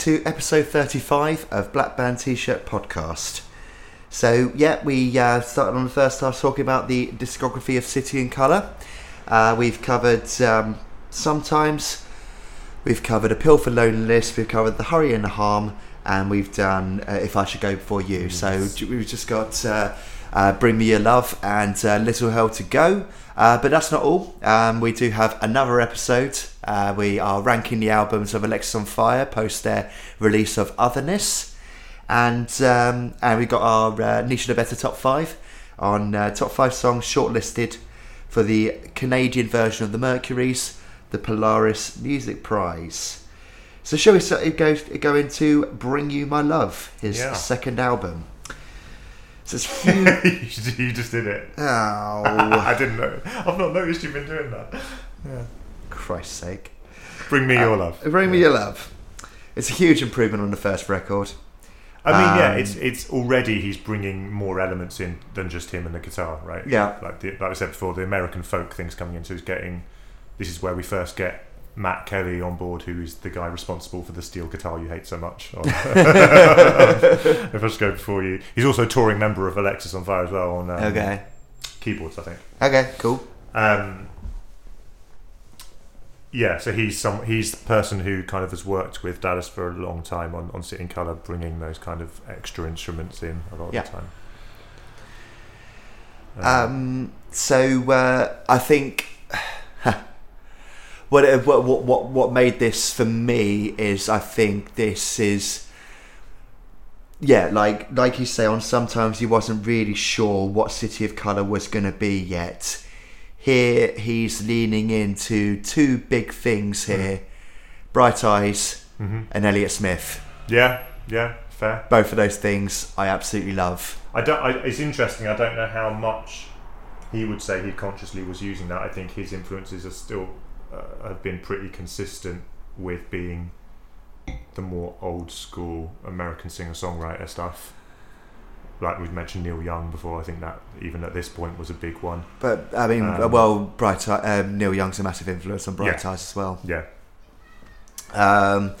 to episode 35 of Black Band T shirt podcast. So, yeah, we uh, started on the first half talking about the discography of City and Colour. Uh, we've covered um, Sometimes, we've covered A Pill for Loneliness, we've covered The Hurry and the Harm, and we've done uh, If I Should Go Before You. So, we've just got uh, uh, Bring Me Your Love and uh, Little Hell to Go. Uh, but that's not all. Um, we do have another episode. Uh, we are ranking the albums of Alexisonfire post their release of Otherness, and um, and we got our uh, Nisha Better top five on uh, top five songs shortlisted for the Canadian version of the Mercury's, the Polaris Music Prize. So shall we start, go go into Bring You My Love, his Yeah. second album. So it's just- you just did it. oh, I didn't know. I've not noticed you've been doing that. Yeah. Christ's sake. Bring me your love. Bring me your love. It's a huge improvement on the first record. I mean, yeah, Um, it's it's already he's bringing more elements in than just him and the guitar, right? Yeah. Like the, like I said before, the American folk things coming into is getting. This is where we first get Matt Kelly on board, who is the guy responsible for the steel guitar you hate so much. on- if I just go before you, he's also a touring member of Alexisonfire as well on um, Okay. keyboards, I think. Okay, cool. Um, yeah, so he's some he's the person who kind of has worked with Dallas for a long time on, on City and Colour, bringing those kind of extra instruments in a lot Yeah. of the time. Um, so uh, I think what what what what made this for me is I think this is yeah like like you say on sometimes he wasn't really sure what City and Colour was going to be yet. Here he's leaning into two big things here: Bright Eyes Mhm. and Elliott Smith. yeah, yeah, fair. Both of those things I absolutely love. I don't. I, it's interesting. I don't know how much he would say he consciously was using that. I think his influences are still uh, have been pretty consistent with being the more old school American singer songwriter stuff. Like we've mentioned Neil Young before. I think that even at this point was a big one. But I mean, Um, well, Bright um, Neil Young's a massive influence on Bright Yeah. Eyes as well. Yeah, Um,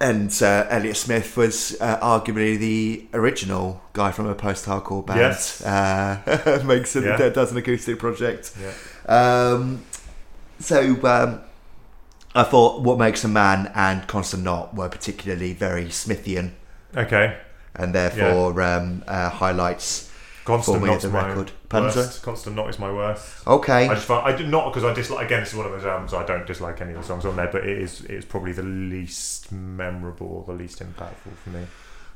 and uh, Elliott Smith was uh, arguably the original guy from a post-hardcore band. Yes. Uh, makes it, Yeah. does an acoustic project. yeah. Um, so um, I thought what makes a man and Constant Knot were particularly very Smithian, Okay. And therefore um, uh, highlights. Constant Knot's the my record. Worst. Constant Knot is my worst. Okay, I just find, I do not because I dislike again. This is one of those albums I don't dislike any of the songs on there, but it is it is probably the least memorable or the least impactful for me.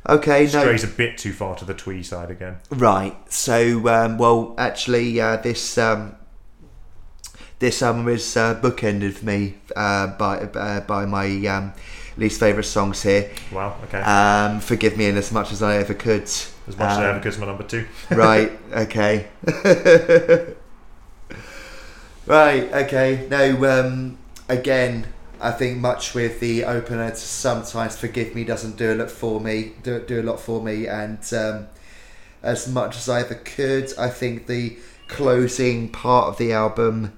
okay, no, Strays a bit too far to the twee side again. Right. So, um, well, actually, uh, this um, this album is uh, bookended for me uh, by uh, by my um, least favourite songs here. Wow. Okay. Um, forgive me in as much as I ever could. as much as I um, ever could, my number two. right. Okay. right. Okay. No. Um, again, I think much with the opener to sometimes forgive me doesn't do a lot for me. Do do a lot for me, and um, as much as I ever could, I think the closing part of the album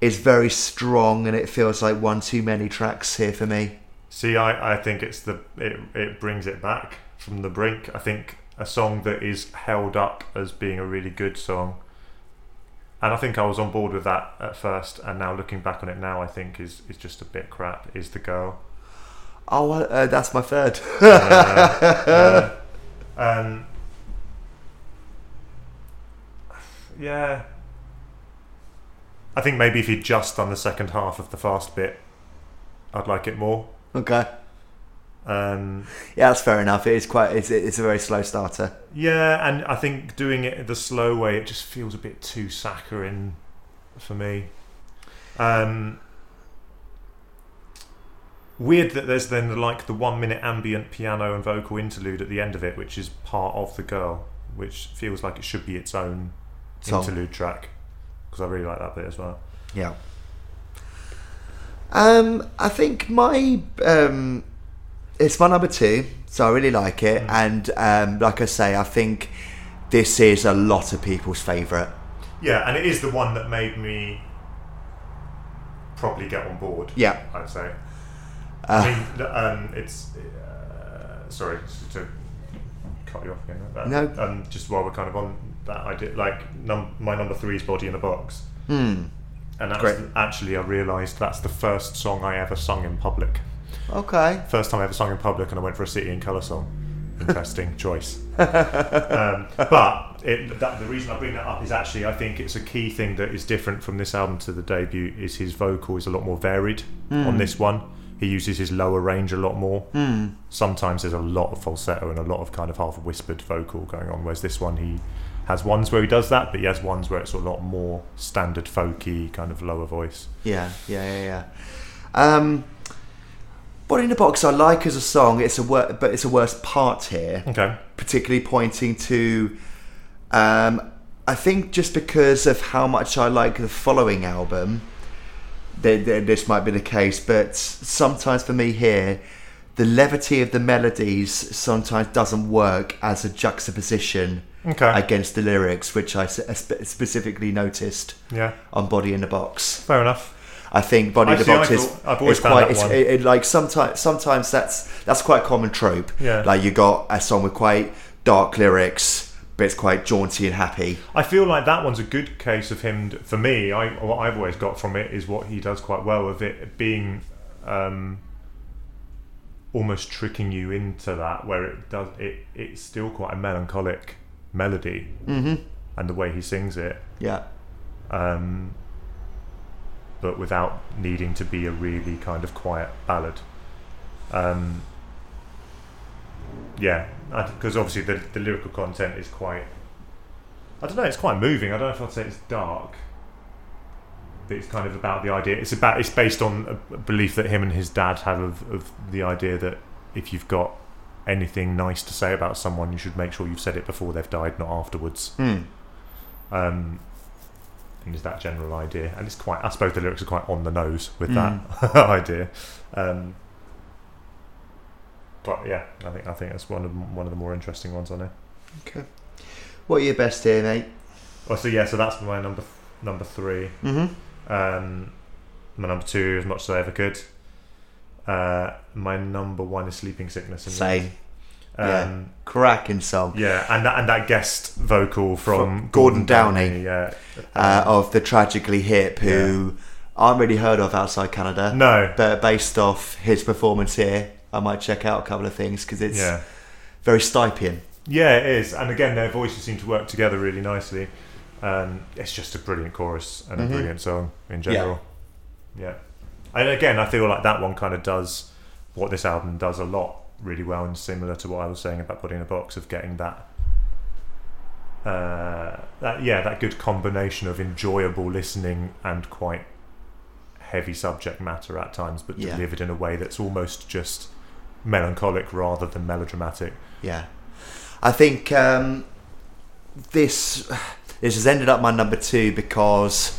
is very strong, and it feels like one too many tracks here for me. See, I, I think it's the it, it brings it back from the brink. I think a song that is held up as being a really good song, and I think I was on board with that at first, and now looking back on it now, I think is is just a bit crap. Is the girl? Oh, uh, that's my third. Uh, uh, um, yeah. I think maybe if he'd just done the second half of the fast bit, I'd like it more. Okay. Um, Yeah, that's fair enough. It is quite. It's, it's a very slow starter. yeah, and I think doing it the slow way, it just feels a bit too saccharine for me. Um, weird that there's then like the one minute ambient piano and vocal interlude at the end of it, which is part of the girl, which feels like it should be its own Song. interlude track because I really like that bit as well. Yeah. Um, I think my um, it's my number two, so I really like it, and um, like I say, I think this is a lot of people's favourite. Yeah, and it is the one that made me probably get on board. Yeah. I'd say. I mean, um, it's uh, sorry to cut you off again. Uh, No. Um, just while we're kind of on that idea, like num- my number three is "Body in a Box," Hmm. And that's Great. actually I realised that's the first song I ever sung in public. Okay. First time I ever sung in public, and I went for a City and Colour song. Interesting choice. um, but it, that, the reason I bring that up is actually I think it's a key thing that is different from this album to the debut is his vocal is a lot more varied on this one. He uses his lower range a lot more. Sometimes there's a lot of falsetto and a lot of kind of half whispered vocal going on, whereas this one he has ones where he does that, but he has ones where it's a lot more standard folky kind of lower voice. Yeah, yeah, yeah, yeah. Um, Body in the Box I like as a song. It's a wor- but it's a worse part here. Okay. particularly pointing to um, I think just because of how much I like the following album th- th- this might be the case but sometimes for me here the levity of the melodies sometimes doesn't work as a juxtaposition Okay. against the lyrics which I specifically noticed yeah. on Body in the Box Fair enough. I think Body in the Box is, I've always is quite it's, it, it, like sometimes sometimes that's that's quite a common trope. Yeah. Like you got a song with quite dark lyrics, but it's quite jaunty and happy. I feel like that one's a good case of him. For me, I what I've always got from it is what he does quite well of it being um, almost tricking you into that, where it does it. It's still quite a melancholic melody, Mm-hmm. and the way he sings it, Yeah. um, but without needing to be a really kind of quiet ballad. Um, yeah, because obviously the, the lyrical content is quite. I don't know. It's quite moving. I don't know if I'd say it's dark, but it's kind of about the idea. It's about. It's based on a belief that him and his dad have of, of the idea that if you've got anything nice to say about someone, you should make sure you've said it before they've died, not afterwards. Hmm. Um, and is that general idea? And it's quite. I suppose the lyrics are quite on the nose with that idea. Um, but yeah, I think I think that's one of the- one of the more interesting ones on there. Okay. What are your best here, mate? Oh, so yeah, so that's my number number three. Mm-hmm. Um, my number two, as much as I ever could. Uh, my number one is Sleeping Sickness. in Same. End. yeah. Um, Cracking song. yeah, and that and that guest vocal from, From Gordon Downie. Yeah, Uh, Um, of the Tragically Hip, who aren't really heard of outside Canada. no, But based off his performance here, I might check out a couple of things because it's yeah. very Stipian. Yeah, it is, and again, their voices seem to work together really nicely. Um, it's just a brilliant chorus and Mhm. a brilliant song in general. Yeah. And again, I feel like that one kind of does what this album does a lot really well, and similar to what I was saying about putting in a Box of getting that. Uh, that yeah, that good combination of enjoyable listening and quite heavy subject matter at times, but Yeah. delivered in a way that's almost just melancholic rather than melodramatic. Yeah, I think um, this this has ended up my number two because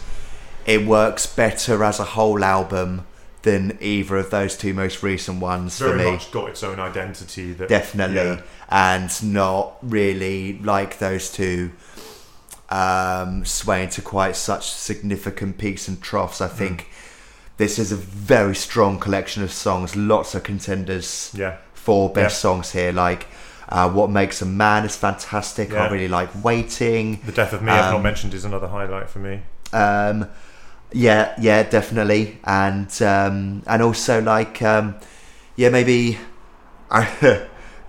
it works better as a whole album than either of those two most recent ones Very for me. much got its own identity. That Definitely, yeah. and not really like those two um, swaying to quite such significant peaks and troughs. I think this is a very strong collection of songs. Lots of contenders Yeah, for best songs here. Like uh, "What Makes a Man" is fantastic. I really like "Waiting." the death of me I've not Um, mentioned is another highlight for me. Um, yeah, yeah, definitely, and um, and also like um, yeah, maybe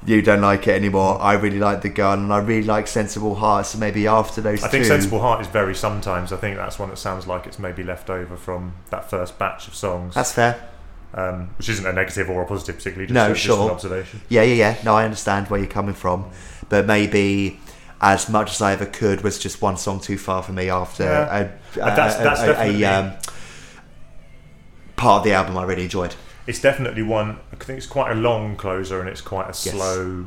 you don't like it anymore. I really like the gun, and I really like Sensible Heart. So maybe after those I two, think Sensible Heart is very sometimes. I think that's one that sounds like it's maybe left over from that first batch of songs, That's fair. um, which isn't a negative or a positive particularly. Just, No, just sure. an observation. Yeah, yeah, yeah. No, I understand where you're coming from, but maybe. As much as I ever could was just one song too far for me after Yeah. a, a, that's- that's a- a, definitely- um, part of the album I really enjoyed. It's definitely one. I think it's quite a long closer and it's quite a Yes. slow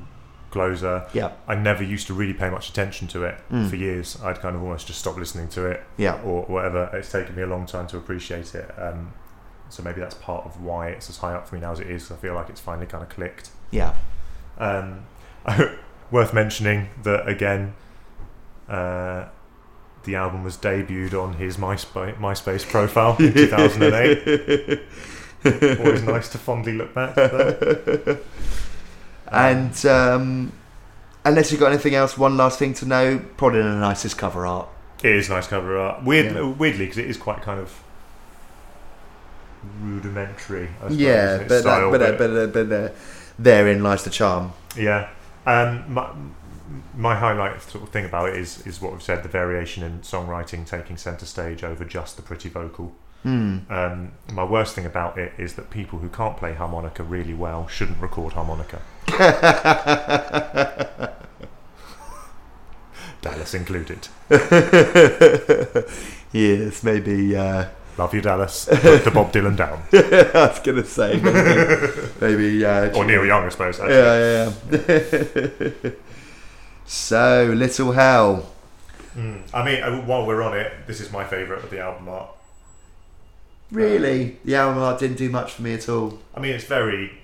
closer. Yeah, I never used to really pay much attention to it Mm. for years. I'd kind of almost just stopped listening to it yeah, or whatever. It's taken me a long time to appreciate it. Um, so maybe that's part of why it's as high up for me now as it is. 'cause I feel like it's finally kind of clicked. yeah. Um, worth mentioning that again, uh, the album was debuted on his MySpace, MySpace profile in 2008. Always nice to fondly look back. And um, unless you've got anything else, one last thing to know, probably the nicest cover art. It is nice cover art. Weird, Yeah. weirdly, because it is quite kind of rudimentary. I suppose, yeah, but, style, that, but, uh, but, uh, but uh, therein lies the charm. yeah. Um, my, my highlight sort of thing about it is is what we've said: the variation in songwriting taking centre stage over just the pretty vocal. Hmm. Um, my worst thing about it is that people who can't play harmonica really well shouldn't record harmonica. Dallas included. yes, maybe. Uh, Love you, Dallas. Put the Bob Dylan down. I was going to say maybe. maybe uh, Or Neil Young, I suppose. Actually. Yeah, yeah. yeah. so, Little Hell. Mm. I mean, uh, while we're on it, this is my favourite of the album art. Really, the album art didn't do much for me at all. I mean, it's very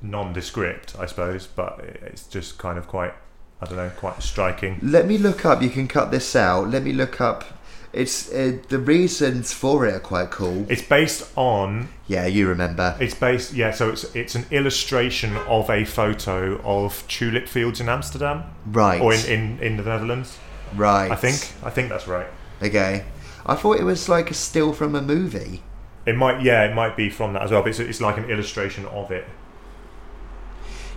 nondescript, I suppose, but it's just kind of quite, I don't know, quite striking. Let me look up. You can cut this out. Let me look up. It's uh, the reasons for it are quite cool. It's based on, Yeah, you remember. it's based, yeah. So it's it's an illustration of a photo of tulip fields in Amsterdam Right. or in, in, in the Netherlands. right. I think, I think that's right. Okay. I thought it was like a still from a movie. It might, yeah, it might be from that as well. But it's, it's like an illustration of it.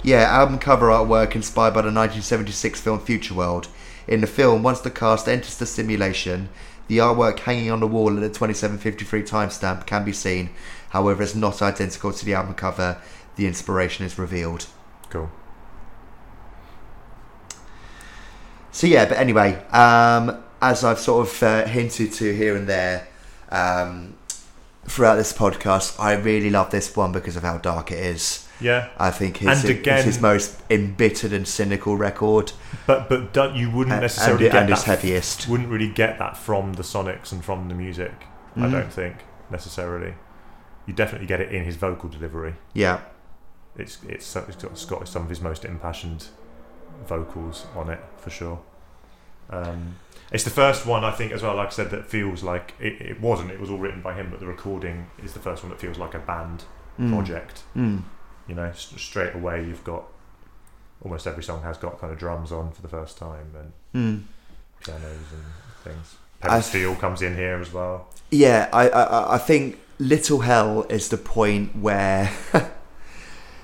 Yeah, album cover artwork inspired by the 1976 film Futureworld. In the film, once the cast enters the simulation, the artwork hanging on the wall at the 2753 timestamp can be seen. However, it's not identical to the album cover. The inspiration is revealed. Cool. So yeah, but anyway, um, as I've sort of uh, hinted to here and there um, throughout this podcast, I really love this one because of how dark it is. Yeah, I think his, And again- it's his most embittered and cynical record, but but don't, you wouldn't necessarily and, get and his that heaviest. wouldn't really get that from the sonics and from the music. I Mhm. don't think necessarily. You definitely get it in his vocal delivery. Yeah, It's it's, it's got, it's got some of his most impassioned vocals on it for sure. Um, it's the first one I think as well. Like I said, that feels like it, it wasn't. It was all written by him, but the recording is the first one that feels like a band Mm. project. Mm. You know, straight away you've got almost every song has got kind of drums on for the first time and Mm. pianos and things. Pedal steel comes in here as well. Yeah, I, I I think Little Hell is the point where.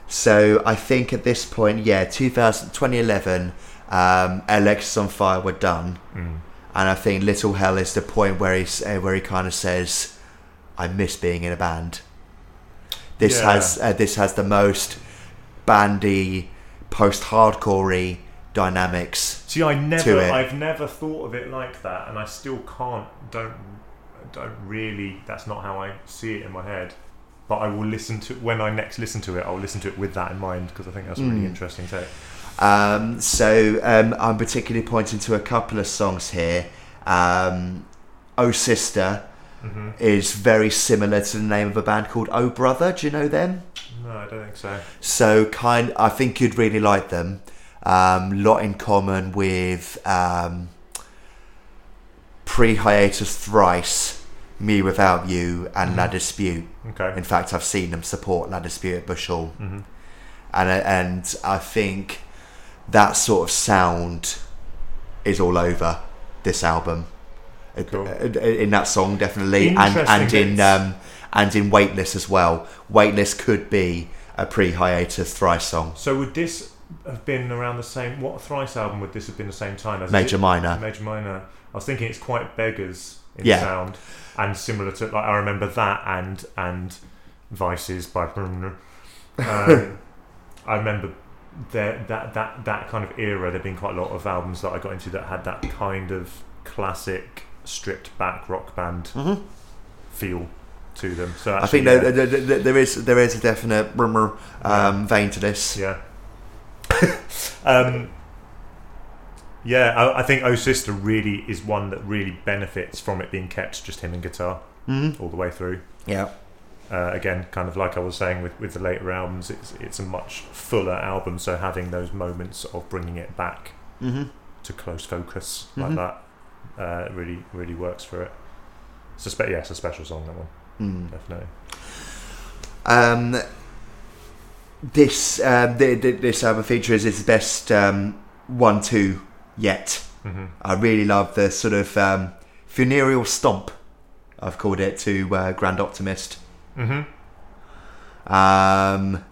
so I think at this point, yeah, 2000, 2011, um, Alexisonfire were done, Mm. and I think Little Hell is the point where he's uh, where he kind of says, "I miss being in a band." This Yeah. has uh, this has the most bandy, post-hardcorey dynamics. See, I to never. I've never thought of it like that, and I still can't. Don't, don't really. That's not how I see it in my head. But I will listen to when I next listen to it. I'll listen to it with that in mind because I think that's a really Mm. interesting take. Um, so um, I'm particularly pointing to a couple of songs here. Um, oh Sister hmm is very similar to the name of a band called Oh Brother. Do you know them? No, I don't think so. So kind, I think you'd really like them. Um, lot in common with um, pre-hiatus thrice, mewithoutYou, and La Dispute. Okay. In fact, I've seen them support La Dispute at Bush Hall. hmm and and I think that sort of sound is all over this album. Cool. In that song, definitely, and and in um, and in Weightless as well. Weightless could be a pre-hiatus thrice song. So would this have been around the same? What thrice album would this have been the same time as? Major it- Minor. Major Minor. I was thinking it's quite beggars in Yeah. sound and similar to like I remember that and and Vices by. Um, I remember there that that that kind of era. There'd been quite a lot of albums that I got into that had that kind of classic stripped back rock band Mhm. feel to them. So I think yeah, there, there, there- is there is a definite brummer, um, vein to this. Yeah. um, yeah, I, I think Oh Sister really is one that really benefits from it being kept just him and guitar Mhm. all the way through. Yeah. Uh, again, kind of like I was saying with, with the later albums, it's it's a much fuller album. So having those moments of bringing it back hmm to close focus Mhm. like that uh, really really works for it. It's a spe- yeah, it's a special song that one Mm. definitely. Um, this um, the, the, this album features his best um, one-two yet. hmm I really love the sort of um, funereal stomp. I've called it to uh, Grand Optimist. hmm Um,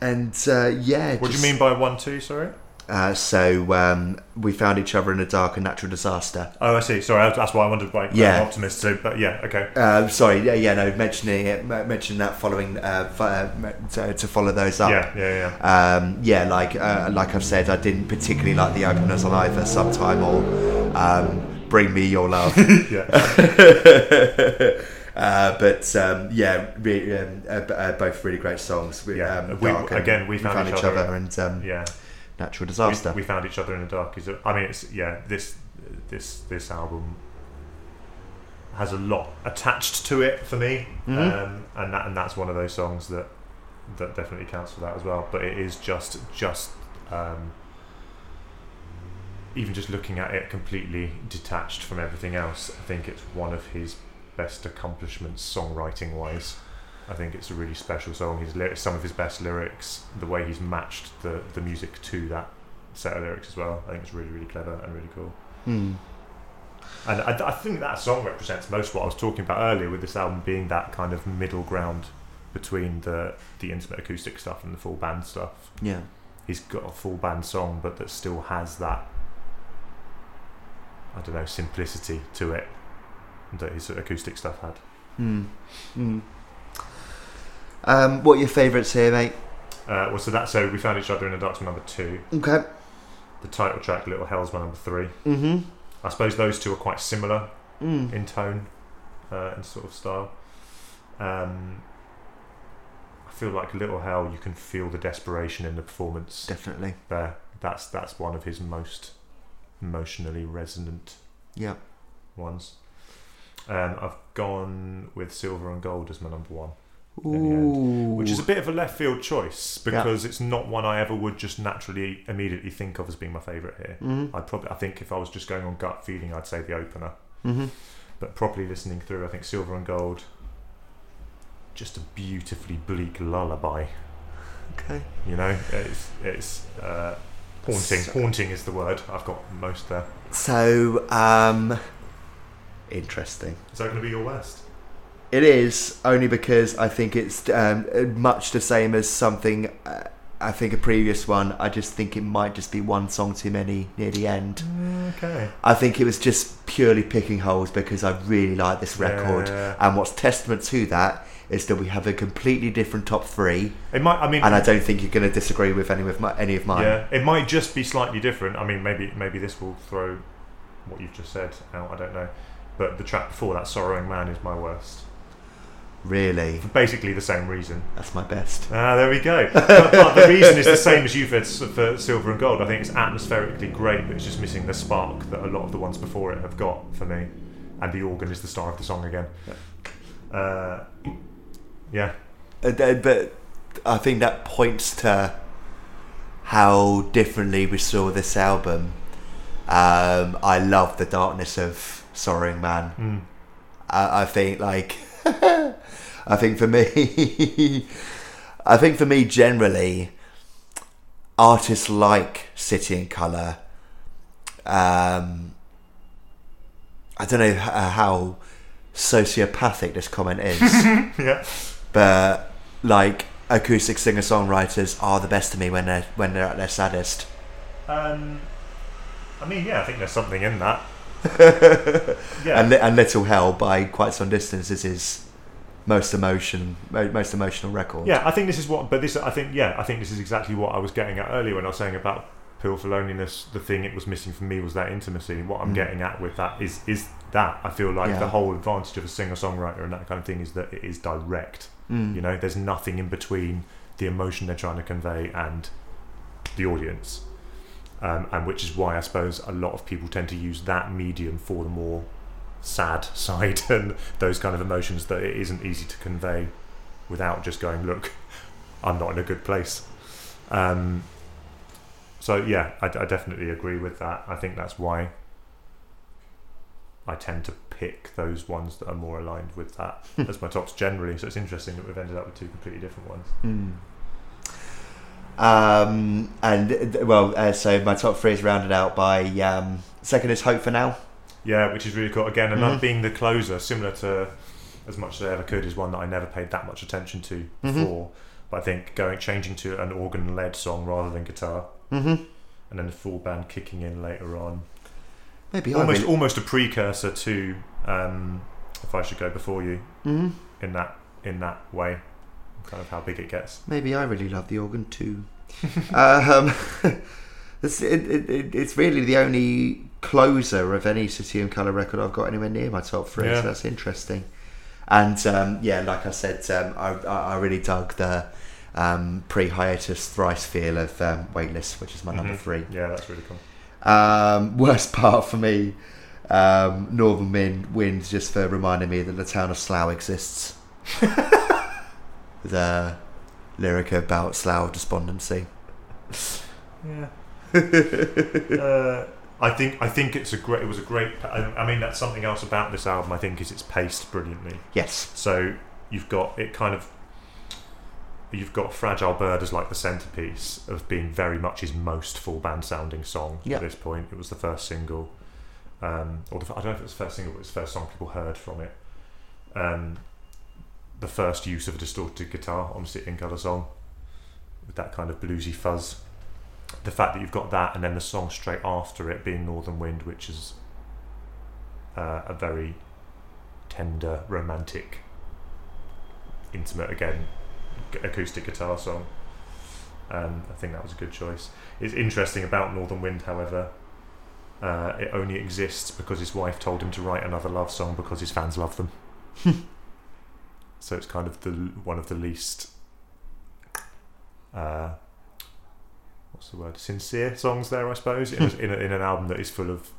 and uh, yeah, What do you mean by one two? Sorry. Uh, so um, we found each other in a dark and natural disaster. Oh, I see. Sorry, that's why I wondered. Like, Yeah. optimist. So, but yeah, okay. Uh, sorry, yeah, yeah, no, mentioning it, mentioning that following uh, uh, to, to follow those up. Yeah, yeah, yeah. Um, yeah, like uh, like I've said, I didn't particularly like the openers on either Sometime or um, Bring Me Your Love. yeah. uh, but um, yeah, re- um, uh, b- uh, both really great songs. We, Yeah, um, we- and again, we found each each other- other and um, yeah. Natural Disaster. we found each other in the dark. Is I mean, it's yeah. This this this album has a lot attached to it for me, Mhm. um, and that and that's one of those songs that that definitely counts for that as well. But it is just just um, even just looking at it completely detached from everything else. I think it's one of his best accomplishments songwriting wise. I think it's a really special song. His lyrics, some of his best lyrics, the way he's matched the, the music to that set of lyrics as well. I think it's really really clever and really cool. Hmm. And I, I think that song represents most of what I was talking about earlier with this album being that kind of middle ground between the the intimate acoustic stuff and the full band stuff. Yeah. He's got a full band song, but that still has that I don't know simplicity to it that his acoustic stuff had. Hmm. Hmm. Um, what are your favourites here, mate? Uh, well, so that so we found each other in the my number two. Okay. The title track, Little Hell's my number three. Mm-hmm. I suppose those two are quite similar Mm. in tone uh, and sort of style. Um, I feel like Little Hell, you can feel the desperation in the performance Definitely. there. That's that's one of his most emotionally resonant Yeah. ones. Um, I've gone with Silver and Gold as my number one, end, which is a bit of a left field choice because it's not one I ever would just naturally immediately think of as being my favourite here. Mm-hmm. I'd probably I think if I was just going on gut feeling, I'd say the opener. Mm-hmm. but properly listening through, I think Silver and Gold, just a beautifully bleak lullaby. Okay. You know, it's it's uh, haunting. So- haunting is the word. I've got most there. So, um, interesting. Is that going to be your worst? It is only because I think it's um, much the same as something. Uh, I think a previous one. I just think it might just be one song too many near the end. Okay. I think it was just purely picking holes because I really like this record. Yeah. And what's testament to that is that we have a completely different top three, It might. I mean, and I don't think you're going to disagree with any of my any of mine. yeah, it might just be slightly different. I mean, maybe maybe this will throw what you've just said out. I don't know. But the track before that, "Sorrowing Man," is my worst. Really, For basically the same reason. that's my best. Ah, there we go. but, but the reason is the same as you've had for Silver and Gold. I think it's atmospherically great, but it's just missing the spark that a lot of the ones before it have got for me. And the organ is the star of the song again. Uh, yeah, Uh, but I think that points to how differently we saw this album. Um, I love the darkness of Sorrowing Man. mm. I, I think like I think for me I think for me generally artists like City and Colour um, I don't know how sociopathic this comment is yeah, but like acoustic singer songwriters are the best to me when they're when they're at their saddest um, I mean, yeah, I think there's something in that. Yeah, and, Li- and Little Hell by quite some distance is his most emotion most emotional record yeah. I think this is what, but this, I think, yeah, I think this is exactly what I was getting at earlier when I was saying about Pill for Loneliness. The thing it was missing for me was that intimacy. What I'm Mm. getting at with that is is that I feel like Yeah. the whole advantage of a singer songwriter and that kind of thing is that it is direct. Mm. You know, there's nothing in between the emotion they're trying to convey and the audience. Um, and which is why I suppose a lot of people tend to use that medium for the more sad side and those kind of emotions that it isn't easy to convey without just going, look, I'm not in a good place. Um, so, yeah, I, I definitely agree with that. I think that's why I tend to pick those ones that are more aligned with that as my tops generally. So it's interesting that we've ended up with two completely different ones. Hmm. Um, and well, uh, so my top three is rounded out by um, second is Hope for Now. Yeah, which is really cool. Again, and that Mhm. being the closer, similar to as much as I ever could, is one that I never paid that much attention to Mhm. before. But I think going changing to an organ-led song rather than guitar, Mm-hmm. and then the full band kicking in later on, Maybe almost really, almost a precursor to um, if I should go before you Mhm. in that in that way, kind of how big it gets. Maybe I really love the organ too. um, it's, it, it, it, it's really the only closer of any City and Colour record I've got anywhere near my top three, Yeah. so that's interesting. And um, yeah, like I said, um, I, I really dug the um, pre-hiatus thrice feel of um, Weightless, which is my number Mhm. three. Yeah, that's really cool. Um, worst part for me, um, Northern Wind, Wind, just for reminding me that the town of Slough exists. The lyric about Slough despondency. Yeah. uh, I think I think it's a great. It was a great. I, I mean, that's something else about this album. I think is it's paced brilliantly. Yes. So you've got it kind of. You've got Fragile Bird as like the centerpiece of being very much his most full band sounding song Yeah. at this point. It was the first single, um, or the, I don't know if it was the first single, but it was the first song people heard from it. Um, the first use of a distorted guitar on City and Colour song, with that kind of bluesy fuzz. The fact that you've got that, and then the song straight after it being Northern Wind, which is uh, a very tender, romantic, intimate again acoustic guitar song. Um, I think that was a good choice. It's interesting about Northern Wind, however. Uh, it only exists because his wife told him to write another love song because his fans love them. so it's kind of the one of the least, uh, what's the word, sincere songs there, I suppose, in, a, in, a, in an album that is full of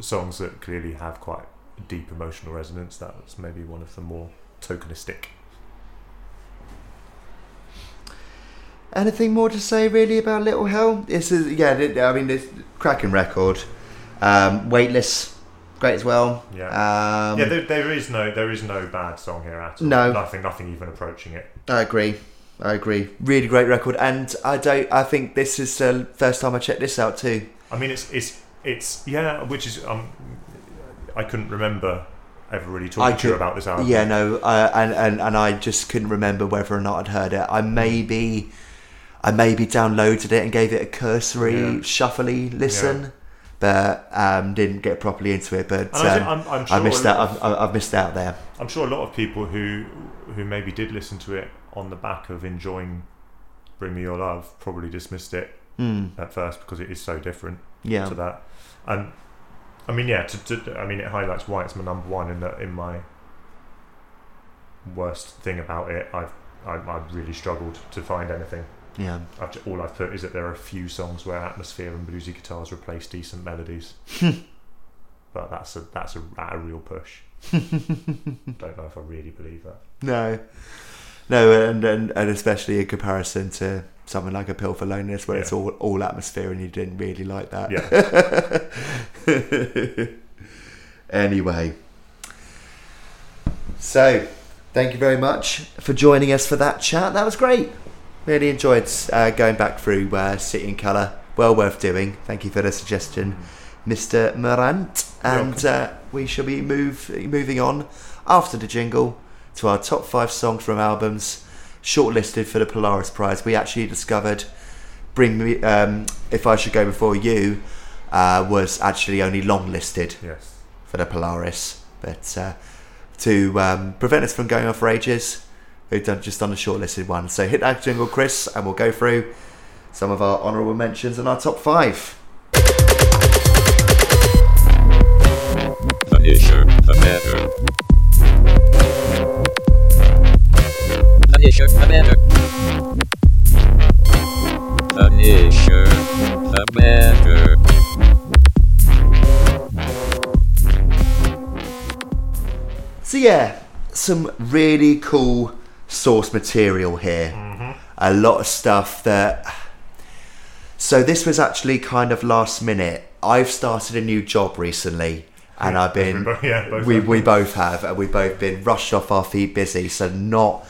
songs that clearly have quite deep emotional resonance. That's maybe one of the more tokenistic. Anything more to say really about Little Hell? This is yeah. I mean, this cracking record. Um, Weightless, great as well. Yeah. Um, yeah, there, there is no there is no bad song here at all. No. nothing, nothing even approaching it. I agree. I agree. Really great record, and I don't. I think this is the first time I checked this out too. I mean, it's it's it's yeah, which is um, I couldn't remember ever really talking I to you about this album. Yeah, no, uh, and, and and I just couldn't remember whether or not I'd heard it. I maybe, I maybe downloaded it and gave it a cursory, Yeah. shuffly listen, but um, didn't get properly into it. But I um, I'm, I'm sure I missed out. I've, I've missed out there. I'm sure a lot of people who who maybe did listen to it on the back of enjoying "Bring Me Your Love" probably dismissed it Mm, at first because it is so different yeah, to that. And I mean, yeah, to, to, I mean, it highlights why it's my number one in the, in my worst thing about it. I've I, I've really struggled to find anything. Yeah. I've, all I've put is that there are a few songs where atmosphere and bluesy guitars replace decent melodies. but that's a that's a, a real push. Don't know if I really believe that. No, no, and, and and especially in comparison to something like a pill for loneliness, where it's all all atmosphere, and you didn't really like that. Yeah. anyway, so thank you very much for joining us for that chat. That was great. Really enjoyed uh, going back through uh, City and Colour. Well worth doing. Thank you for the suggestion, Mr. Morant. And uh, we shall be move, moving on after the jingle to our top five songs from albums shortlisted for the Polaris Prize. We actually discovered "Bring Me," um, "If I Should Go Before You," uh, was actually only long listed Yes. for the Polaris. But uh, to um, prevent us from going off for ages, we've done just done a shortlisted one. So hit that jingle, Chris, and we'll go through some of our honourable mentions and our top five. The issuer, the matter. The issuer, the matter. The issuer, the matter. So yeah, some really cool source material here. A lot of stuff that. So this was actually kind of last minute. I've started a new job recently, and I've been both, yeah, both we, have. we both have, and we've both been rushed off our feet busy, so not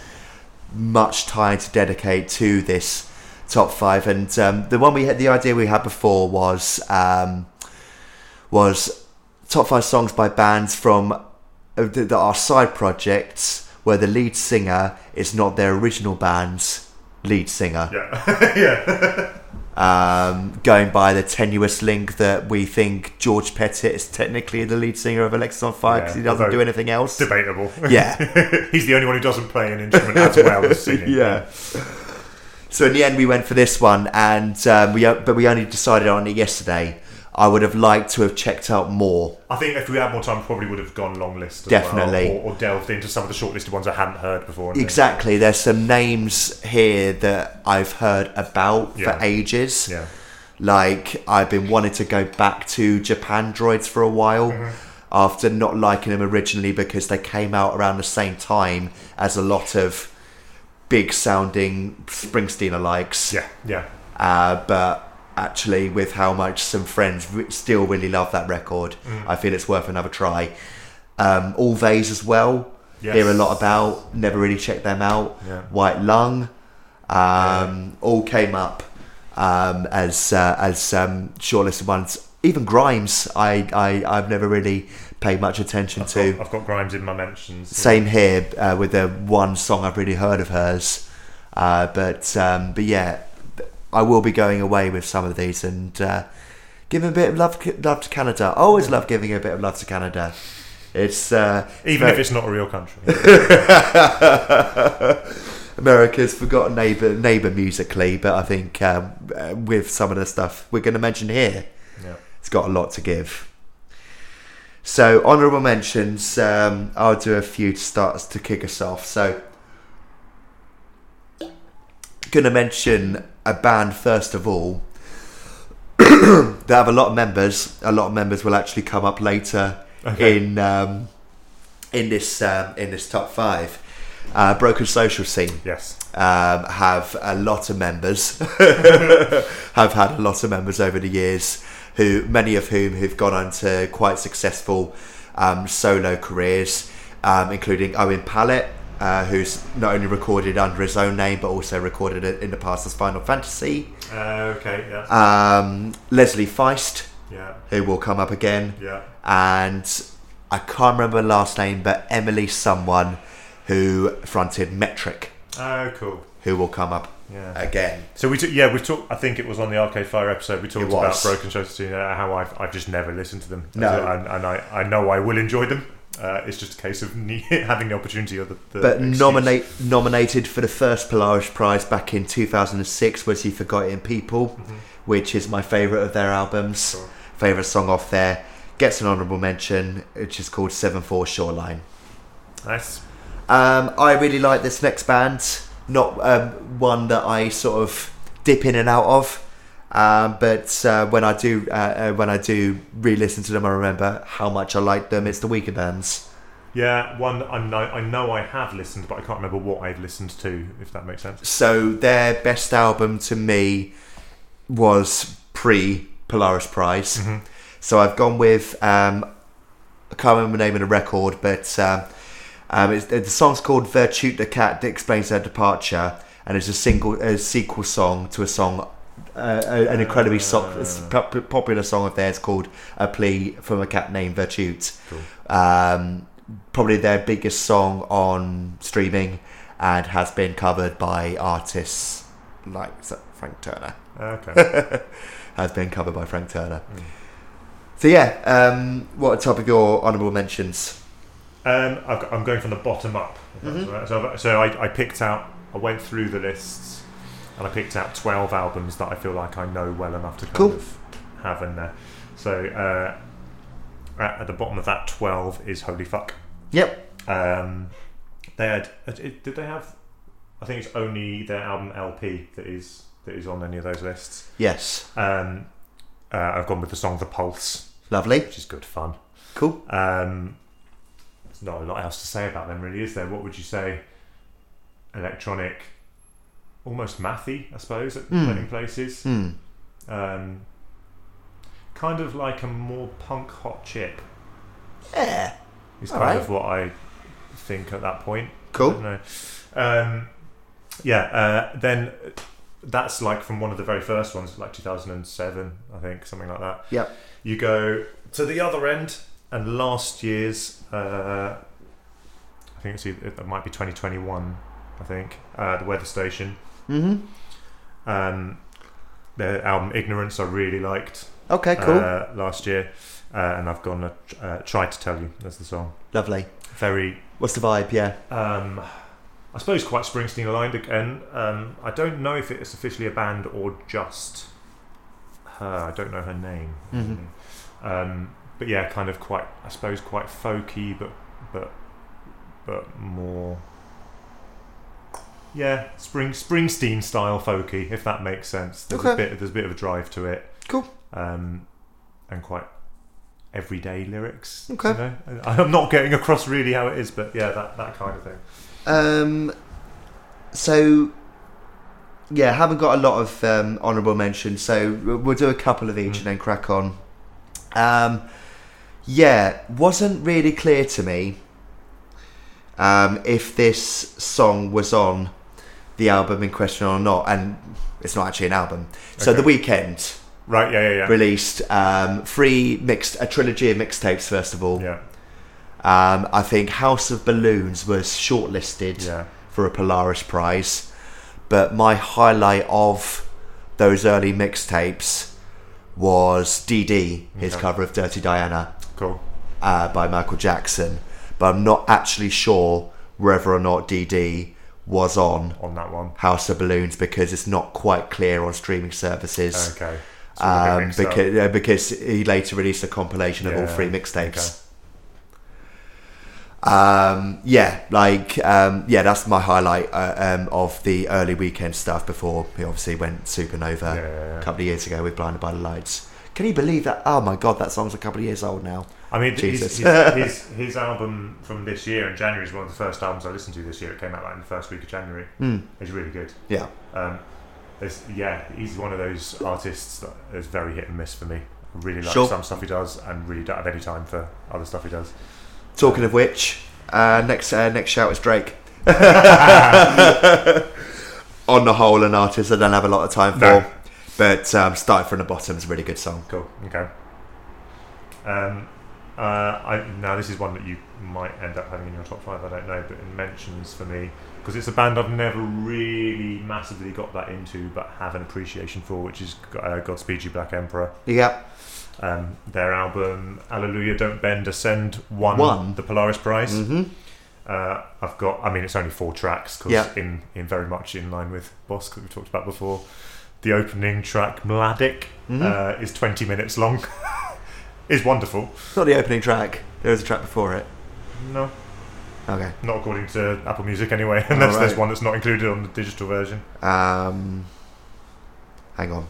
much time to dedicate to this top five. And um, the one we had, the idea we had before was um, was top five songs by bands from uh, that are side projects where the lead singer is not their original band's lead singer yeah, yeah. um, going by the tenuous link that we think George Pettit is technically the lead singer of Alexisonfire because Yeah, he doesn't do anything else. Debatable. Yeah. he's the only one who doesn't play an instrument as well as singing. yeah. So in the end, we went for this one, and um, we but we only decided on it yesterday. I would have liked to have checked out more. I think if we had more time, we probably would have gone long list. As Definitely. well, or, or delved into some of the shortlisted ones I hadn't heard before. things. Exactly. There's some names here that I've heard about Yeah. for ages. Yeah. Like I've been wanting to go back to Japandroids for a while Mm-hmm. after not liking them originally because they came out around the same time as a lot of big sounding Springsteen likes. Yeah. Yeah. Uh, but actually, with how much some friends still really love that record, Mm. I feel it's worth another try. Um, Alvvays as well. Yes. Hear a lot about. Never really checked them out. Yeah. White Lung. Um, All came up um, as uh, as um, shortlisted ones. Even Grimes, I, I I've never really paid much attention to. I've got Grimes in my mentions. Same here uh, with the one song I've really heard of hers. Uh, but um, but yeah, I will be going away with some of these and uh, giving a bit of love love to Canada. I always love giving a bit of love to Canada. It's uh, Even if it's not a real country. America's forgotten neighbor neighbor musically, but I think um, uh, with some of the stuff we're going to mention here, yeah. it's got a lot to give. So honourable mentions, um, I'll do a few to start to kick us off. So, going to mention a band first of all. they have a lot of members. A lot of members will actually come up later Okay. in um, in this um, in this top five. Uh, Broken Social Scene Yes. um, have a lot of members, have had a lot of members over the years, who many of whom have gone on to quite successful um, solo careers, um, including Owen Pallett, uh, who's not only recorded under his own name but also recorded it in the past as Final Fantasy. Uh, okay. Yeah. Um, Leslie Feist, yeah. who will come up again, Yeah. and I can't remember her last name, but Emily someone who fronted Metric, Oh, cool. who will come up Yeah. again. So we took, yeah, we talked. I think it was on the Arcade Fire episode. We talked about. Broken uh, how I've, I've just never listened to them. No. and, and I, I know I will enjoy them. Uh, it's just a case of ne- having the opportunity or the. the But excuse. nominate nominated for the first Polaris Prize back in 2006 was "You Forgot in People," which is my favourite of their albums. Sure. Favourite song off there gets an honourable mention, which is called Seven Four Shoreline. Nice. Um, I really like this next band. Not um, one that I sort of dip in and out of, um, but uh, when I do, uh, uh, when I do re-listen to them, I remember how much I like them. It's the Weakerthans. Yeah, one I know, I know I have listened, but I can't remember what I've listened to. If that makes sense. So their best album to me was pre Polaris Prize. Mm-hmm. So I've gone with um, I can't remember the name of the record, but um, um, it's, the song's called "Virtute the Cat" that explains their departure, and it's a single a sequel song to a song. Uh, an incredibly so- pop- popular song of theirs called "A Plea from a Cat Named Virtute." Cool. Um, probably their biggest song on streaming, and has been covered by artists like Frank Turner. Okay. Has been covered by Frank Turner. So yeah, um, what are top of your honourable mentions? Um, I've got- I'm going from the bottom up. Mhm. all right. So, so I, I picked out, I went through the lists, and I picked out 12 albums that I feel like I know well enough to kind Cool. of have in there. So uh, at, at the bottom of that 12 is Holy Fuck. Yep. Um, they had, uh, did they have? I think it's only their album LP that is that is on any of those lists. Yes. Um, uh, I've gone with the song The Pulse, Lovely. which is good fun. Cool. Um, there's not a lot else to say about them, really, is there? What would you say? Electronic, almost mathy, I suppose, at Hmm. in places. Hmm. Um, kind of like a more punk hot chip Yeah. Is kind right. of what I think at that point. I Cool. don't know. Um, yeah. Uh, then that's like from one of the very first ones, like 2007, I think, something like that. Yep. You go to the other end, and last year's, uh, I think it's either, it might be 2021. I think uh, the Weather Station. Mm-hmm. Um, their album Ignorance, I really liked Okay, cool. uh, last year, uh, and I've gone uh, uh, tried to tell you. That's the song. Lovely. Very What's the vibe? Yeah. um, I suppose quite Springsteen aligned again. Um, I don't know if it's officially a band or just her. I don't know her name. Mhm. Um, but yeah, kind of quite. I suppose quite folky, but but but more. Yeah, Spring Springsteen style folky, if that makes sense. There's a Okay. bit. There's a bit of a drive to it. Cool. Um, and quite everyday lyrics. Okay. You know? I'm not getting across really how it is, but yeah, that that kind of thing. Um, so, yeah, haven't got a lot of um, honourable mentions, so we'll we'll do a couple of each Mm. and then crack on. Um, yeah, wasn't really clear to me um, if this song was on the album in question or not, and it's not actually an album. So, Okay. The Weeknd Right? Yeah, yeah, yeah. released um, three mixed, a trilogy of mixtapes, first of all. Yeah, Um, I think House of Balloons was shortlisted yeah. for a Polaris Prize. But my highlight of those early mixtapes was DD, his Okay. cover of Dirty Diana Cool. uh, by Michael Jackson. But I'm not actually sure whether or not DD was on On that one. House of Balloons because it's not quite clear on streaming services. Okay. So Um, because, uh, because he later released a compilation of all three mixtapes. okay. Um, yeah, like um, yeah, that's my highlight uh, um, of the early Weeknd stuff before he obviously went supernova Yeah, yeah, yeah. a couple of years ago with Blinded by the Lights. Can you believe that? Oh my god, that song's a couple of years old now. I mean, his, Jesus. his, his, his album from this year in January is one of the first albums I listened to this year. It came out like in the first week of January. Hmm. It's really good. Yeah, Um, yeah, he's one of those artists that is very hit and miss for me. I really like Sure. some stuff he does, and really don't have any time for other stuff he does. Talking of which, uh, next uh, next shout is Drake. On the whole, an artist I don't have a lot of time for, No. but um, Start from the Bottom is a really good song. Cool. Okay. Um, uh, I, now this is one that you might end up having in your top five. I don't know, but it mentions for me because it's a band I've never really massively got that into, but have an appreciation for, which is uh, Godspeed You Black Emperor. Yeah, Um, their album Alleluia Don't Bend Ascend won, Won? the Polaris Prize. hmm Uh, I've got, I mean, it's only four tracks because Yeah. in, in very much in line with Bosk that we talked about before. The opening track, Mladic, Mhm. uh, is 20 minutes long. is wonderful. not the opening track. There is a track before it. No, Okay. not according to Apple Music anyway, unless there's one that's not included on the digital version. Um, hang on.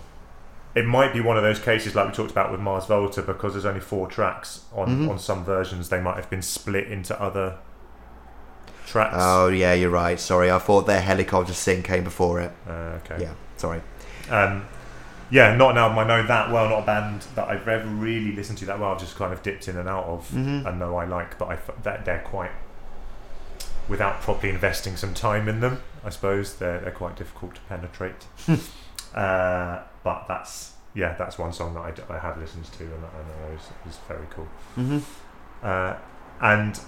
It might be one of those cases like we talked about with Mars Volta because there's only four tracks on, Mhm. on some versions. They might have been split into other tracks. Oh yeah, you're right. Sorry, I thought their helicopter sing came before it. Uh, okay. Yeah, sorry. Um, yeah, not an album I know that well, not a band that I've ever really listened to that well. I've just kind of dipped in and out of Mhm. and know I like, but I f- that they're quite without properly investing some time in them. I suppose they're they're quite difficult to penetrate. uh, but that's yeah, that's one song that I, d- I have listened to and that I know is, is very cool. hmm Uh, and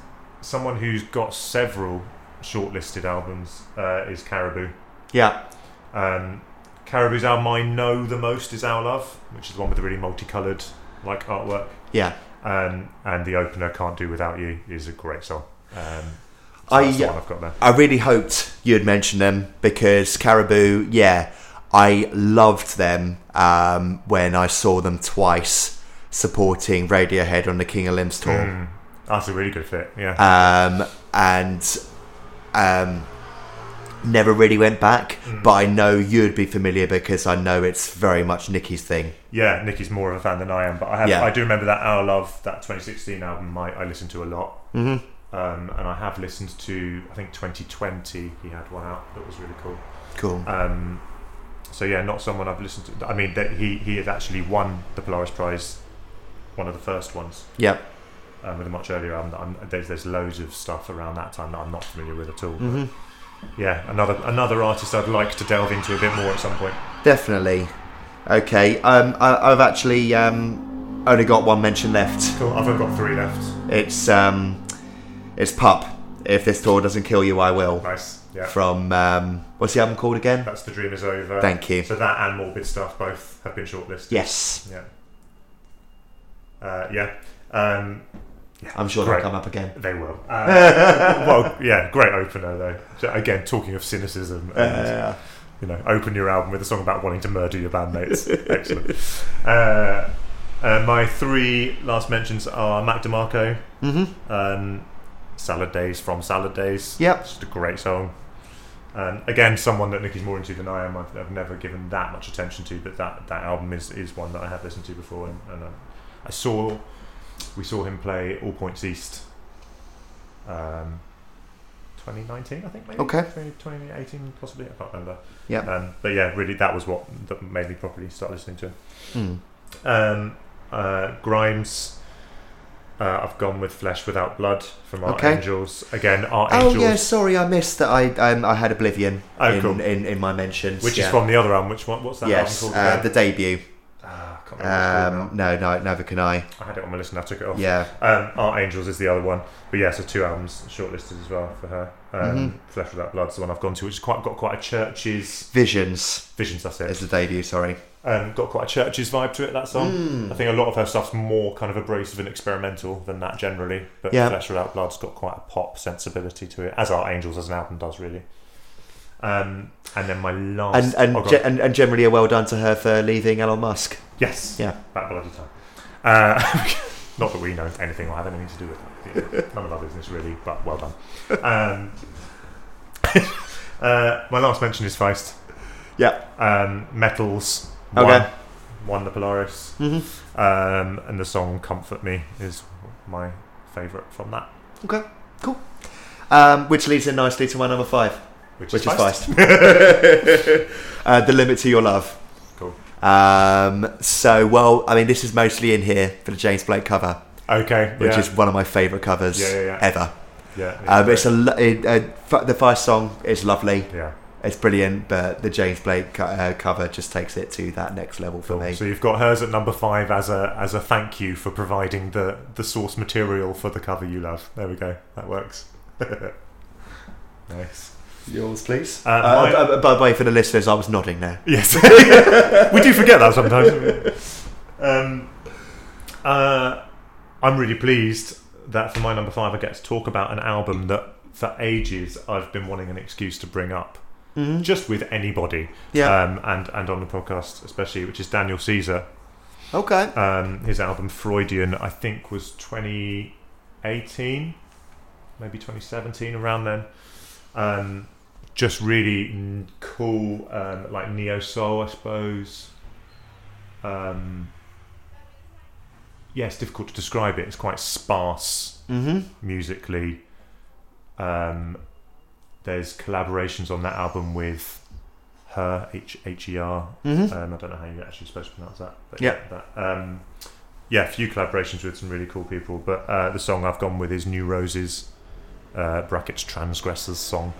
someone who's got several shortlisted albums uh, is Caribou. Yeah. Um, Caribou's album I know the most is Our Love, which is the one with the really multicolored like artwork. Yeah. Um, and the opener Can't Do Without You is a great song. Um, so I- that's the one I've got there. I really hoped you'd mention them because Caribou, yeah, I loved them um, when I saw them twice supporting Radiohead on the King of Limbs tour. Mm, that's a really good fit. Yeah. um, and um, never really went back. Mm. But I know you'd be familiar because I know it's very much Nicky's thing. yeah, Nicky's more of a fan than I am, but I have Yeah. I do remember that Our Love, that 2016 album. I, I listened to a lot. Mm-hmm. Um, and I have listened to, I think 2020, he had one out that was really cool. Cool. Um, so yeah, not someone I've listened to. I mean, that he he had actually won the Polaris Prize, one of the first ones. Yep. um, with a much earlier album. That I'm, there's there's loads of stuff around that time that I'm not familiar with at all. Mhm. Yeah, another another artist I'd like to delve into a bit more at some point. Definitely. Okay. Um, I, I've actually um, only got one mention left. Cool. I've only got three left. It's um, it's Pup. If this tour doesn't kill you, I will. Nice. Yeah. From um, what's the album called again? That's the dream is over. Thank you. So that and morbid stuff both have been shortlisted. Yes, Yeah. Uh, yeah. Um, I'm sure Great. they'll come up again. they will. Uh, well, yeah, great opener though. So, again, talking of cynicism, and, Uh, you know, open your album with a song about wanting to murder your bandmates. Excellent. Uh, uh, my three last mentions are Mac DeMarco, mm-hmm. um, Salad Days from Salad Days. Yep. It's just a great song. And again, someone that Nicky's more into than I am. I've, I've never given that much attention to, but that, that album is, is one that I have listened to before. And, and uh, I saw, we saw him play All Points East, um, 2019, I think maybe. Okay. 2018, possibly. I can't remember. Yep. Um, but yeah, really, that was what that made me properly start listening to him. Mm. Um, uh, Grimes. Uh, I've gone with Flesh Without Blood from Art Okay. Angels. Again, Art Oh Angels, yeah, sorry, I missed that. I um, I had Oblivion Oh, in, cool. in in my mentions. which yeah. is from the other album. Which one? What's that yes, album called? uh, the debut. Um, no, no, neither can I. I had it on my list and I took it off. Yeah, Um, Art Angels is the other one, but yeah, so two albums shortlisted as well for her. Um, Mhm. Flesh Without Blood's the one I've gone to, which has quite got quite a church's Visions visions. That's it. is the debut. Sorry. Um, got quite a church's vibe to it. That song. Mm. I think a lot of her stuff's more kind of abrasive and experimental than that generally, but Yeah. Flesh Without Blood's got quite a pop sensibility to it, as Art Angels as an album does really. Um, and then my last And and, oh, ge- and and generally a well done to her for leaving Elon Musk. yes, Yeah. that bloody time. Uh, not that we know anything or have anything to do with that. Yeah, None of our business really, but well done. Um, uh, my last mention is Feist. Yeah. Um, Metals. Okay. One, won the Polaris. hmm Um, and the song "Comfort Me" is my favourite from that, Okay. Cool. Um, which leads in nicely to my number five, which, which is Feist. Feist. uh, the limit to your love. Cool. Um, so, well, I mean, this is mostly in here for the James Blake cover, Okay, which yeah, is one of my favourite covers Yeah, yeah, yeah. ever. yeah, Um, it's a it, uh, the Feist song is lovely. yeah. It's brilliant, but the James Blake co- uh, cover just takes it to that next level for Cool. me. So you've got hers at number five as a as a thank you for providing the the source material for the cover you love. There we go. That works. nice. Yours, please. Uh, Uh, my- uh, by the way, for the listeners, I was nodding there. Yes, we do forget that sometimes. um, uh, I'm really pleased that for my number five, I get to talk about an album that for ages I've been wanting an excuse to bring up, Mm-hmm. just with anybody, Yeah. um, and and on the podcast especially, which is Daniel Caesar. okay. Um, his album Freudian, I think, was 2018, maybe 2017, around then. Um, just really cool, um, like neo soul, I suppose. Um, yeah, it's difficult to describe it. It's quite sparse Mm-hmm. musically. Um, there's collaborations on that album with her, H H E R, Mm-hmm. um, I don't know how you're actually supposed to pronounce that. But Yeah. that, um, yeah, a few collaborations with some really cool people. But uh, the song I've gone with is New Roses, uh, brackets Transgressors song.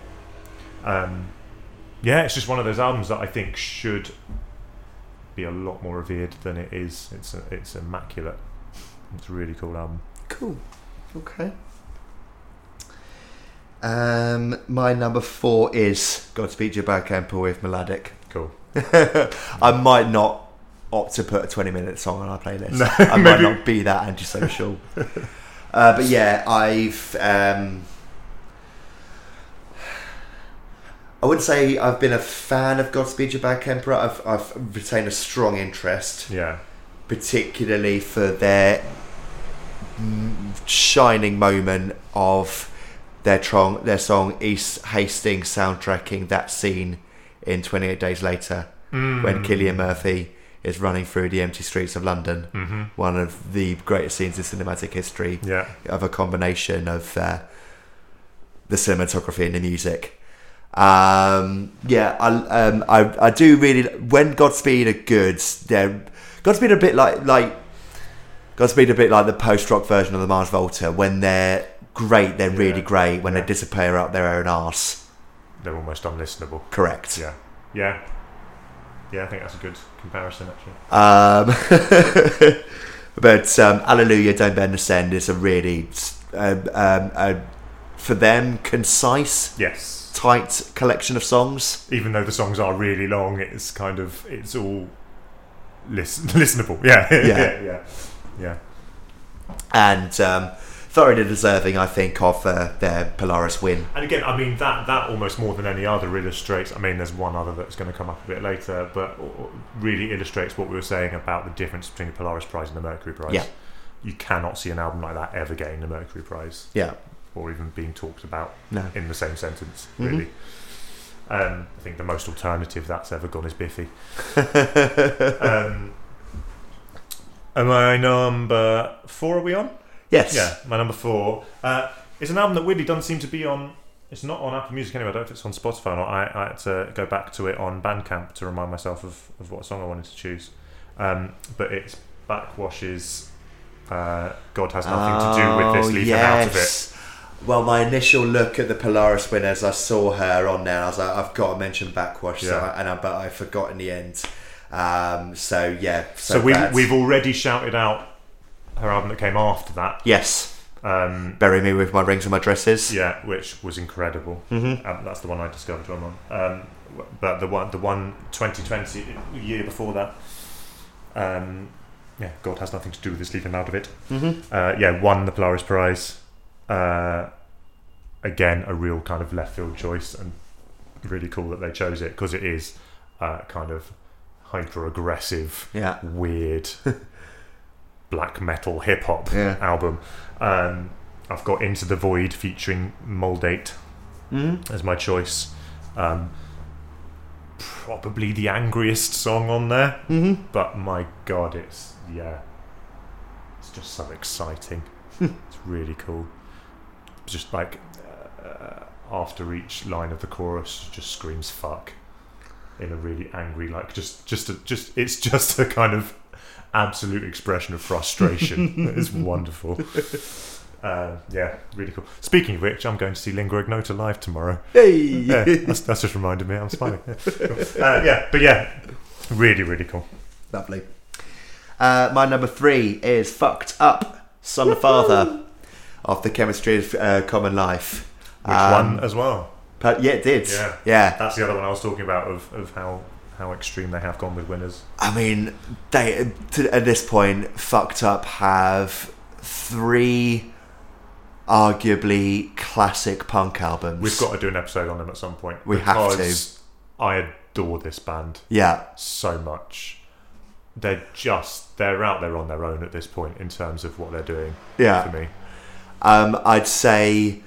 Um, yeah, it's just one of those albums that I think should be a lot more revered than it is. It's a, it's immaculate. It's a really cool album. Cool. Okay. Um, my number four is Godspeed You Black Emperor with Mladic. Cool. I might not opt to put a 20 minute song on our playlist. No, I might not be that antisocial. uh, but yeah, I've. Um, I wouldn't say I've been a fan of Godspeed You Black Emperor. I've, I've retained a strong interest Yeah. particularly for their shining moment of their tron- their song East Hastings soundtracking that scene in 28 Days Later Mm. when Cillian Murphy is running through the empty streets of London. hmm One of the greatest scenes in cinematic history Yeah. of a combination of uh, the cinematography and the music. Um, yeah, I, um, I I do really when Godspeed are good. They're Godspeed are a bit like like Godspeed a bit like the post-rock version of the Mars Volta. When they're great, they're really great. When Yeah. they disappear up their own arse. They're almost unlistenable. Correct. Yeah, yeah, yeah. I think that's a good comparison actually. Um, but um, Alleluia, Don't Bend, Ascend is a really, um, um, uh, for them, concise, Yes, tight collection of songs. even though the songs are really long, it's kind of it's all listen, listenable. Yeah, Yeah. yeah, yeah, yeah. And um, thoroughly deserving, I think, of uh, their Polaris win. And again, I mean that that almost more than any other illustrates. I mean, there's one other that's going to come up a bit later, but really illustrates what we were saying about the difference between the Polaris Prize and the Mercury Prize. Yeah. You cannot see an album like that ever getting the Mercury Prize, Yeah. Or even being talked about No. in the same sentence. Mhm. Really, um, I think the most alternative that's ever gone is Biffy. um, I number four? Are we on? Yes. Yeah, my number four uh, is an album that weirdly doesn't seem to be on. It's not on Apple Music anyway. I don't know if it's on Spotify or not. I, I had to go back to it on Bandcamp to remind myself of, of what song I wanted to choose. Um, but it's Backxwash's uh, "God Has Nothing to Do with This." Oh, Leave Him out of it. Well, my initial look at the Polaris winners, I saw her on there. I was like, I've got to mention Backxwash, so I, and I, but I forgot in the end. Um, so yeah, so, So, we, bad. we've already shouted out her album that came after that. yes, Um, bury me with my rings and my dresses. yeah, which was incredible. Mm-hmm. Um, that's the one I discovered her on. Um, but the one, the one 2020 year before that, um, yeah, God has nothing to do with this. Leave him out of it. Mm-hmm. Uh, yeah, won the Polaris Prize. Uh, again, a real kind of left field choice, and really cool that they chose it because it is uh, kind of hyper aggressive, Yeah, weird black metal hip hop Yeah. album. Um, I've got Into the Void featuring Moldate mm-hmm. as my choice. Um, probably the angriest song on there, Mm-hmm. but my god, it's yeah, it's just so exciting. it's really cool. Just like uh, after each line of the chorus, just screams "fuck" in a really angry, like just just a, just it's just a kind of absolute expression of frustration. it's wonderful. Uh, yeah, really cool. Speaking of which, I'm going to see Lingua Ignota live tomorrow. Hey, Yeah, that's, that's just reminded me. I'm smiling. Yeah, cool. uh, yeah, but yeah, really, really cool. lovely. Uh, my number three is "Fucked Up," son and father of the chemistry of uh, common life. Which Um, one as well? But yeah, it did. Yeah. yeah. That's the other one I was talking about of, of how how extreme they have gone with winners. I mean, they to, at this point, fucked up have three arguably classic punk albums. We've got to do an episode on them at some point. We have to. because I adore this band yeah, so much. They're just they're out there on their own at this point in terms of what they're doing yeah. for me. Um, I'd say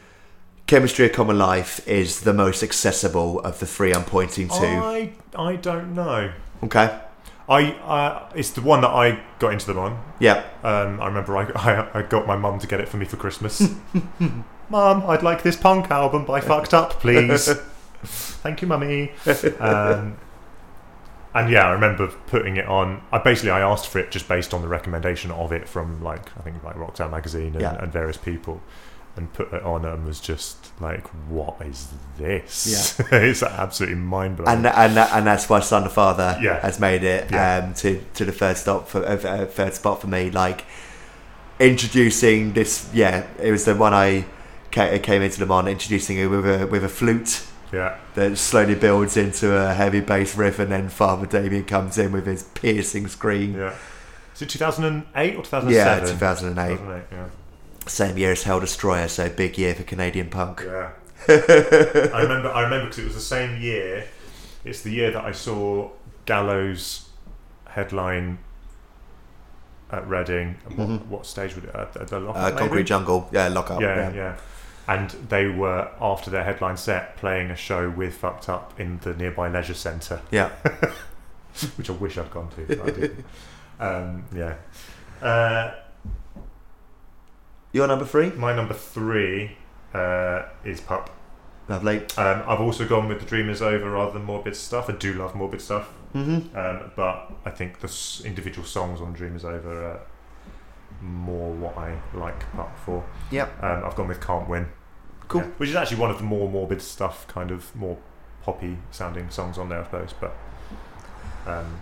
Chemistry of Common Life is the most accessible of the three I'm pointing to. I I don't know. okay. I uh, it's the one that I got into them on. Yeah. Um, I remember I, I, I got my mum to get it for me for Christmas. Mum, I'd like this punk album by Fucked Up, please. Thank you, mummy. Um, and yeah, I remember putting it on. I basically I asked for it just based on the recommendation of it from like I think like Rock Sound magazine and, Yeah. and various people, and put it on and was just like, what is this? it's absolutely mind blowing. And and and that's why Son of Father Yeah. has made it Yeah. um, to to the third stop for uh, uh, third spot for me. Like introducing this, yeah, it was the one I ca- came into them on, introducing it with a with a flute yeah, that slowly builds into a heavy bass riff, and then Father Damien comes in with his piercing scream. yeah. Is it 2008 or 2007? Yeah, 2008, 2008, yeah. Same year as Hail Destroyer, so big year for Canadian punk. Yeah. I remember. I remember because it was the same year. It's the year that I saw Gallows headline at Reading. And What, Mhm. what stage would it at, at the lockup? Uh, maybe? Concrete Jungle, yeah, lock up. Yeah, yeah, And they were after their headline set playing a show with Fucked Up in the nearby leisure centre, yeah. which I wish I'd gone to. But I didn't. Um, yeah. Uh, Your number three, my number three uh, is Pup. lovely. Um, I've also gone with the Dream Is Over rather than Morbid Stuff. I do love Morbid Stuff, Mm-hmm. um, but I think the s- individual songs on Dream Is Over are more what I like Pup for. Yep. Um, I've gone with Can't Win. Cool. Yeah, which is actually one of the more morbid stuff, kind of more poppy sounding songs on there, I suppose. But um,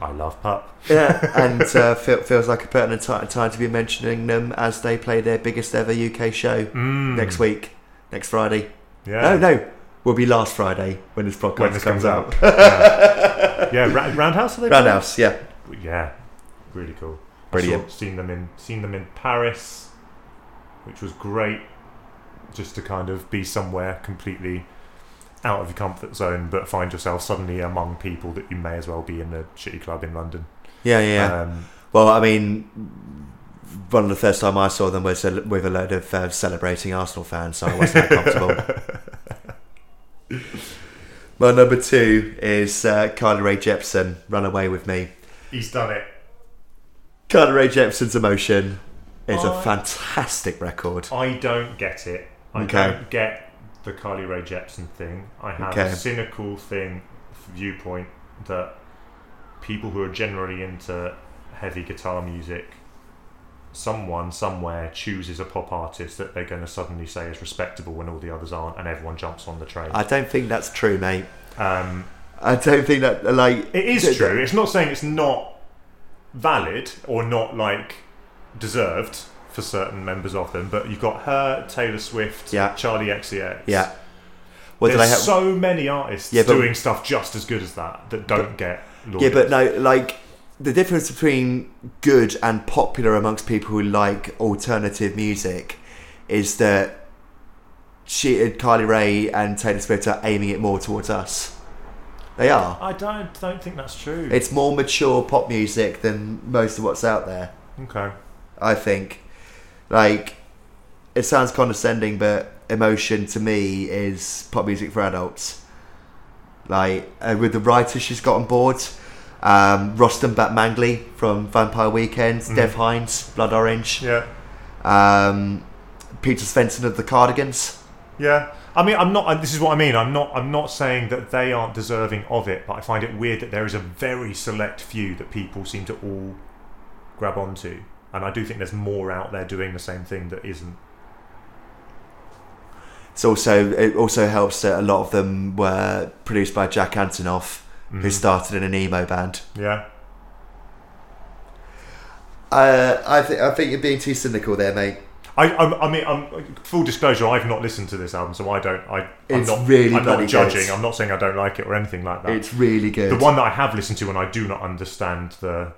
I love Pup. Yeah, and uh, feel, feels like a pertinent ti- time to be mentioning them as they play their biggest ever UK show Mm. next week, next Friday. Yeah. No, no, will be last Friday when this podcast When this comes, comes out. yeah, yeah Ra- Roundhouse. Are they playing? Roundhouse, yeah, Yeah, really cool. Brilliant. Saw, seen them in seen them in Paris, which was great. Just to kind of be somewhere completely out of your comfort zone, but find yourself suddenly among people that you may as well be in a shitty club in London. yeah, yeah. yeah. Um, well, I mean, one of the first time I saw them was a, with a load of uh, celebrating Arsenal fans, so I wasn't that comfortable. My number two is uh, Carly Rae Jepsen, "Run Away with Me." he's done it. Carly Rae Jepsen's "Emotion" is a I- fantastic record. I don't get it. I Okay. don't get the Carly Rae Jepsen thing. I have Okay. a cynical thing viewpoint that people who are generally into heavy guitar music, someone somewhere chooses a pop artist that they're going to suddenly say is respectable when all the others aren't, and everyone jumps on the train. I don't think that's true, mate. Um, I don't think that like it is true. It's not saying it's not valid or not like deserved for certain members of them, but you've got her, Taylor Swift, Yeah. Charli XCX. Yeah. Well, There's have? so many artists Yeah, but- doing stuff just as good as that that don't get. yeah, but no, like the difference between good and popular amongst people who like alternative music is that she, Kylie Ray, and Taylor Swift are aiming it more towards us. They are. I don't don't think that's true. It's more mature pop music than most of what's out there. okay. I think. Like, it sounds condescending, but emotion to me is pop music for adults. Like, uh, with the writers she's got on board, um, Rostam Batmanglij from Vampire Weekend, Mhm. Dev Hynes, Blood Orange, Yeah. um, Peter Svensson of the Cardigans. Yeah. I mean, I'm not. This is what I mean. I'm not. I'm not saying that they aren't deserving of it, but I find it weird that there is a very select few that people seem to all grab onto, and I do think there's more out there doing the same thing that isn't. It's also it also helps that a lot of them were produced by Jack Antonoff, who Mhm. started in an emo band. Yeah. Uh, I think I think you're being too cynical there, mate. I, I'm, I mean, I'm, full disclosure. I've not listened to this album, so I don't. I, I'm It's not. really I'm not judging. good. I'm not saying I don't like it or anything like that. It's really good. the one that I have listened to and I do not understand the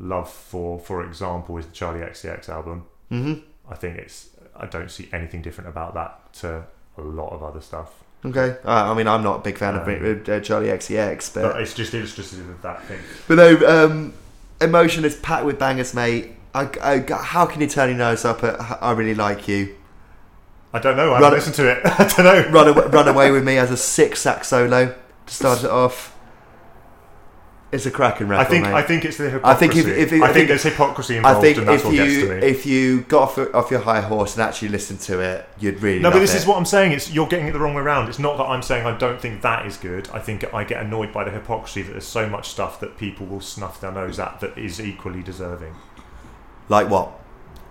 love for, for example, is the Charli XCX album. hmm I think it's. I don't see anything different about that to a lot of other stuff. Okay. Uh, I mean, I'm not a big fan of Um, uh, Charli XCX, But but it's just illustrative of that thing. but no, um, emotion is packed with bangers, mate. I, I, how can you turn your nose up at I really like you? I don't know. I haven't listened to it. I don't know. Run away, run away with me as a six sax solo to start it off. It's a cracking I record, think. mate. I think it's the I think if- if- I I think there's hypocrisy I involved, think and that's if what gets to you me. if you got off, your- off your high horse and actually listened to it, you'd really No, but this it. is what I'm saying. It's you're getting it the wrong way around. It's not that I'm saying I don't think that is good. I think I get annoyed by the hypocrisy that there's so much stuff that people will snuff their nose at that is equally deserving. like what?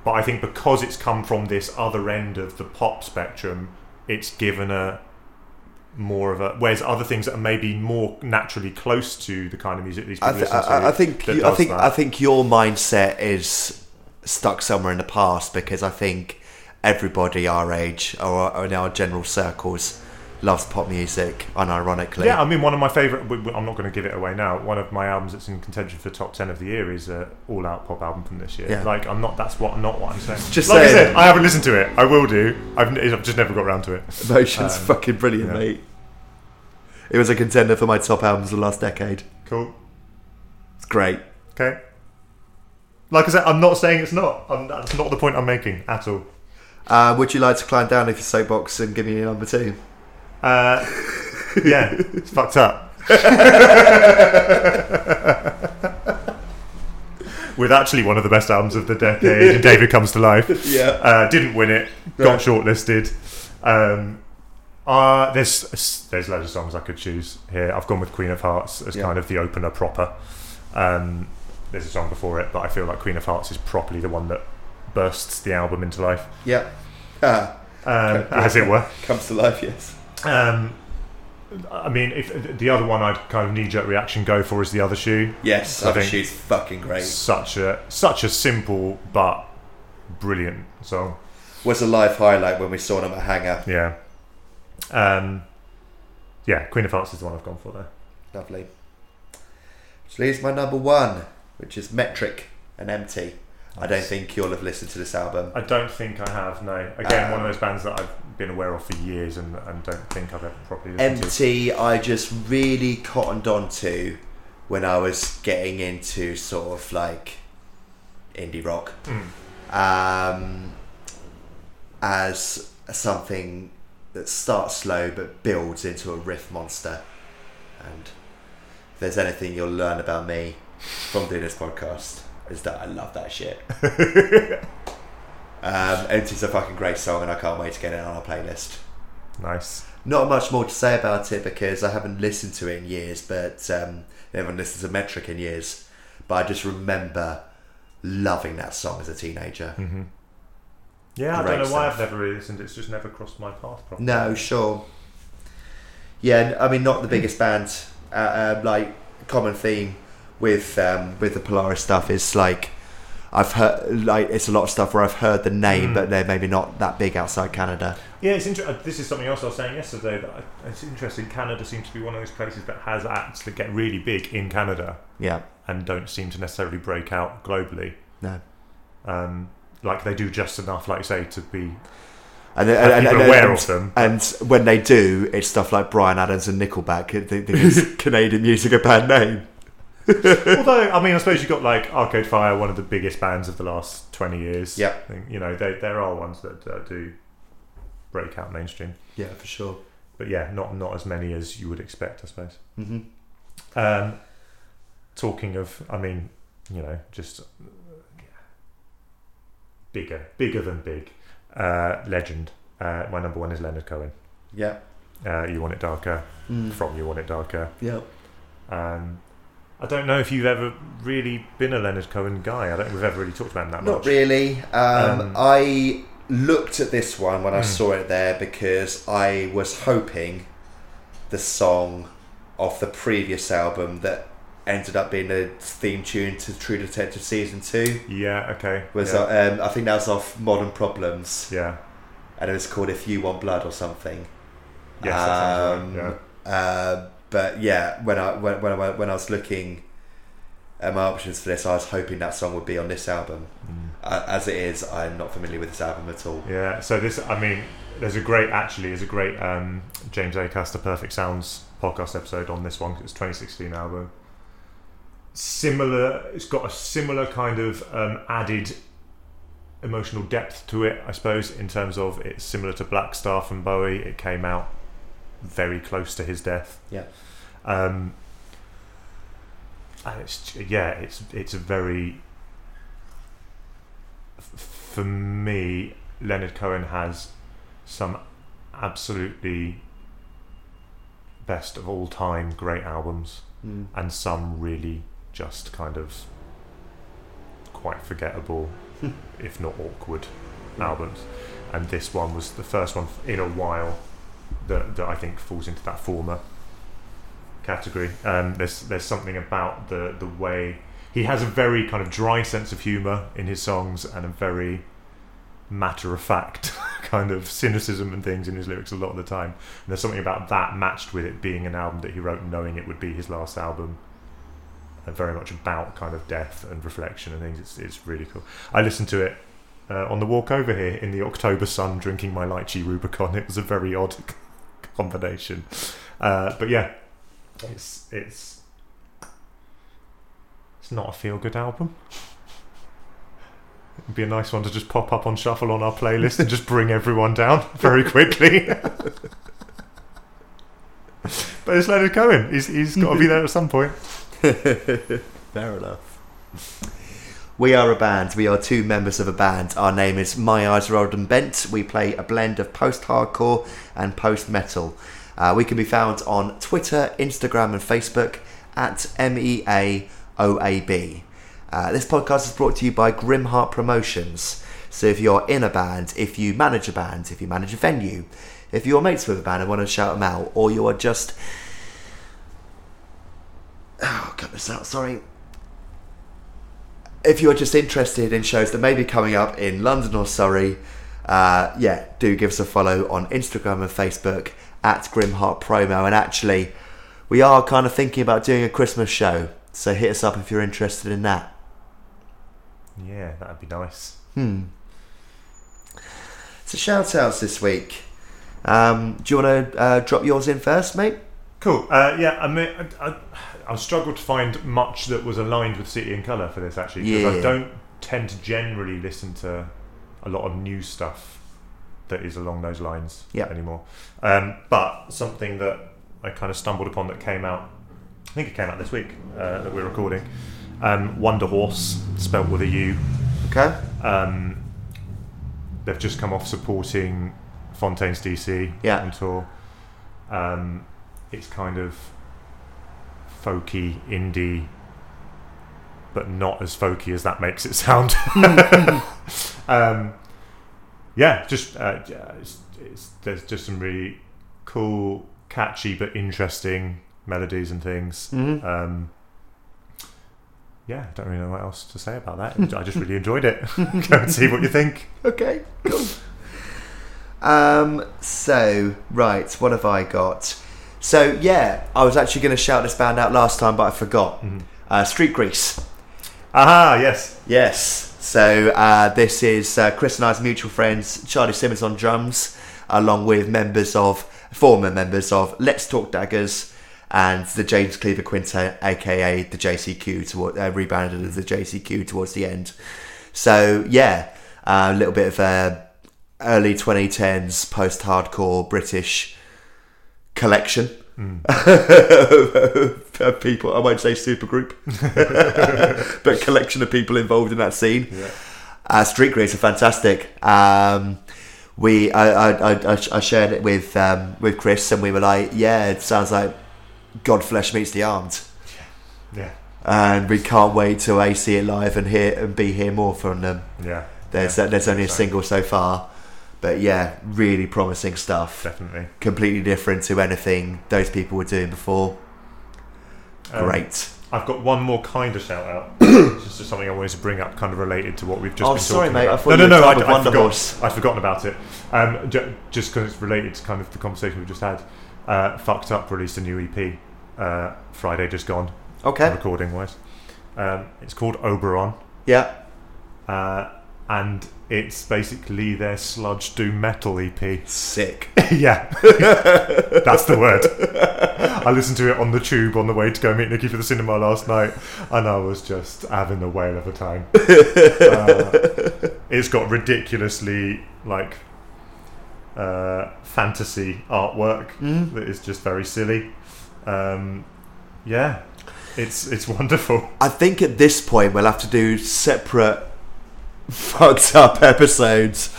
But I think because it's come from this other end of the pop spectrum, it's given a more of a. Whereas other things that are maybe more naturally close to the kind of music these people I, th- listen to. I, I think you, I think that. I think your mindset is stuck somewhere in the past because I think everybody our age or, or in our general circles loves pop music unironically. Yeah, I mean, one of my favourite, I'm not going to give it away now. One of my albums that's in contention for top ten of the year is an all-out pop album from this year. Yeah. Like, I'm not. That's what. Not what I'm saying. Just like I said, I haven't listened to it. I will do. I've, I've just never got around to it. Emotion's Um, fucking brilliant, yeah. mate. It was a contender for my top albums of the last decade. Cool. It's great. Okay. Like I said, I'm not saying it's not. I'm, that's not the point I'm making at all. Uh, would you like to climb down off your soapbox and give me your number two? Uh, yeah, it's fucked up. With actually one of the best albums of the decade, and David Comes to Life. Yeah. Uh, didn't win it. Got Right. shortlisted. Um, uh, there's there's loads of songs I could choose here. I've gone with Queen of Hearts as Yeah. kind of the opener proper. Um, there's a song before it, but I feel like Queen of Hearts is properly the one that bursts the album into life, Yeah. Ah, um, as it were. comes to life, yes. Um, I mean, if the other one I'd kind of knee jerk reaction go for is the other shoe. Yes, I I think think- fucking great. Such a such a simple but brilliant song. Was a live highlight when we saw them at Hangar. Yeah. Um, yeah, Queen of Hearts is the one I've gone for there. Lovely. Which leaves my number one, which is Metric and Empty. I don't think you'll have listened to this album. I don't think I have. No, again, Um, one of those bands that I've been aware of for years and, and don't think I've ever properly listened to. Empty, I just really cottoned onto when I was getting into sort of like indie rock Mm. um, as something that starts slow but builds into a riff monster. And if there's anything you'll learn about me from doing this podcast, is that I love that shit. um, Empty's a fucking great song, and I can't wait to get it on our playlist. Nice. Not much more to say about it because I haven't listened to it in years, but um, I haven't listened to Metric in years. But I just remember loving that song as a teenager. hmm Yeah, I don't know why. I've never really listened. It's just never crossed my path. Properly. No, sure. Yeah, I mean, not the biggest band. Uh, uh, like common theme with um, with the Polaris stuff is like I've heard like it's a lot of stuff where I've heard the name, Mm. but they're maybe not that big outside Canada. Yeah, it's inter- uh, This is something else I was saying yesterday. That I, it's interesting. Canada seems to be one of those places that has acts that get really big in Canada Yeah, and don't seem to necessarily break out globally. no. Um, like they do just enough, like you say, to be And, have and, and- aware and- of them. And when they do, it's stuff like Bryan Adams and Nickelback. Think it's Canadian music a bad name. Although, I mean, I suppose you've got like Arcade Fire, one of the biggest bands of the last 20 years. Yeah. You know, they, there are ones that uh, do break out mainstream. Yeah, for sure. But yeah, not not as many as you would expect, I suppose. hmm Um, talking of, I mean, you know, just uh, yeah. bigger, bigger than big. Uh, legend. Uh, my number one is Leonard Cohen. Yeah. Uh, you want it darker Mm. from You Want It Darker. Yeah. Um, I don't know if you've ever really been a Leonard Cohen guy. I don't think we've ever really talked about him that Not much. really. Um, Um, I looked at this one when I Mm. saw it there because I was hoping the song of the previous album that ended up being a theme tune to True Detective season two Yeah. Okay. was yeah. uh, um, I think that was off Modern Problems yeah. and it was called If You Want Blood or something. Yes. Um, right. Uh, but yeah, when I when, when I when I was looking at my options for this, I was hoping that song would be on this album. Mm. Uh, as it is, I'm not familiar with this album at all. Yeah, so this, I mean, there's a great, actually, there's a great um, James Acaster Perfect Sounds podcast episode on this one. It's 2016 album. Similar, it's got a similar kind of um, added emotional depth to it, I suppose, in terms of it's similar to Black Star from Bowie. It came out very close to his death. Yeah. Um, and it's yeah, it's it's a very for me, Leonard Cohen has some absolutely best of all time great albums, Mm. and some really just kind of quite forgettable, if not awkward, albums. And this one was the first one in a while that, that I think falls into that former category. Um, there's there's something about the the way he has a very kind of dry sense of humour in his songs and a very matter of fact kind of cynicism and things in his lyrics a lot of the time. And there's something about that matched with it being an album that he wrote knowing it would be his last album. And very much about kind of death and reflection and things. It's, it's really cool. I listened to it uh, on the walk over here in the October sun, drinking my lychee Rubicon. It was a very odd combination, uh, but yeah, it's it's it's not a feel good album. It'd be a nice one to just pop up on shuffle on our playlist and just bring everyone down very quickly. but it's Leonard Cohen. He's he's got to be there at some point. Fair enough. We are a band. We are two members of a band. Our name is My Eyes Rolled and Bent. We play a blend of post hardcore and post metal. Uh, we can be found on Twitter, Instagram, and Facebook at M E A O A B. Uh, this podcast is brought to you by Grimheart Promotions. So if you're in a band, if you manage a band, if you manage a venue, if you're mates with a band and want to shout them out, or you are just oh, cut this out. Sorry. If you're just interested in shows that may be coming up in London or Surrey, uh, yeah, do give us a follow on Instagram and Facebook at Grimheart Promo. And actually, we are kind of thinking about doing a Christmas show, so hit us up if you're interested in that. Yeah, that'd be nice. Hmm. So shout outs this week. Um, do you want to uh, drop yours in first, mate? Cool. Uh, yeah, I mean, I, I, I struggled to find much that was aligned with City and Colour for this actually because Yeah. I don't tend to generally listen to a lot of new stuff that is along those lines Yeah. anymore. Um, but something that I kind of stumbled upon that came out, I think it came out this week uh, that we're recording. Um, Wunderhorse, spelt with a U. Okay. Um, they've just come off supporting Fontaines DC Yeah. on tour. Um, it's kind of folky indie, but not as folky as that makes it sound. um, yeah, just uh, yeah, it's, it's, there's just some really cool, catchy but interesting melodies and things. Mhm. Um, yeah, I don't really know what else to say about that. I just really enjoyed it. Go and see what you think. Okay, cool. Um, so, right, what have I got? So, yeah, I was actually going to shout this band out last time, but I forgot. Uh, Street Grease. Aha, yes. Yes. So, uh, this is uh, Chris and I's mutual friends, Charlie Simmons on drums, along with members of, former members of Let's Talk Daggers and the James Cleaver Quintet, aka the JCQ, toward, uh, rebranded as the JCQ towards the end. So, yeah, a little bit of uh, early 2010s post hardcore British collection of people. I won't say supergroup, but collection of people involved in that scene. Uh, Street Grease are fantastic. Um, we, I, I, I, I shared it with um, with Chris, and we were like, "Yeah, it sounds like Godflesh meets the Armed," Yeah. and we can't wait to see it live and hear and be hear more from them. Yeah. There's Yeah, there's only a so, single so far, but yeah, really promising stuff. Definitely. Completely different to anything those people were doing before. Um, Great. I've got one more kind of shout out. it's just something I wanted to bring up, kind of related to what we've just Oh, been sorry, talking mate, I about. thought no, no, no, I, with I forgot. I'd forgotten about it. Um, ju- just because it's related to kind of the conversation we've just had. Uh, Fucked Up released a new EP uh, Friday, just gone, Okay. recording wise. Um, it's called Oberon. Yeah. Uh, and it's basically their sludge doom metal EP. Sick. yeah, that's the word. I listened to it on the tube on the way to go meet Nikki for the cinema last night, and I was just having a whale of a time. Uh, it's got ridiculously like uh, fantasy artwork Mm. that is just very silly. Um, yeah, it's it's wonderful. I think at this point we'll have to do separate fucked up episodes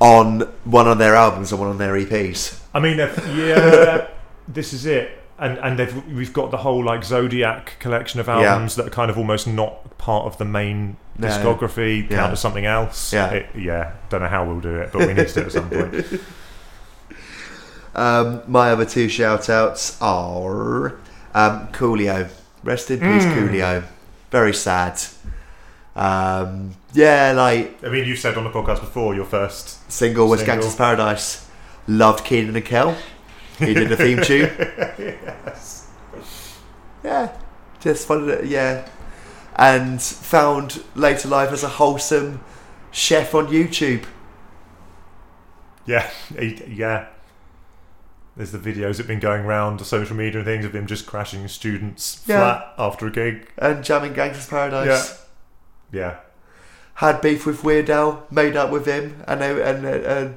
on one on their albums and one on their EPs. I mean, if- yeah, this is it. And and they've, we've got the whole like Zodiac collection of Yeah. albums that are kind of almost not part of the main No. discography, Yeah. count as something else. Yeah. It- yeah. Don't know how we'll do it, but we need to do it at some point. Um, my other two shout outs are um, Coolio. Rest in peace, Mm. Coolio. Very sad. Um, yeah, like I mean, you said on the podcast before your first. single was Single. Gangster's Paradise. Loved Kenan and Kel. He did the theme tune. Yeah, just followed it. Yeah, and found later life as a wholesome chef on YouTube. Yeah, yeah. There's the videos that have been going around the social media and things of him just crashing students Yeah. flat after a gig. and jamming Gangster's Paradise. Yeah. Had beef with Weird Al, made up with him, and uh, and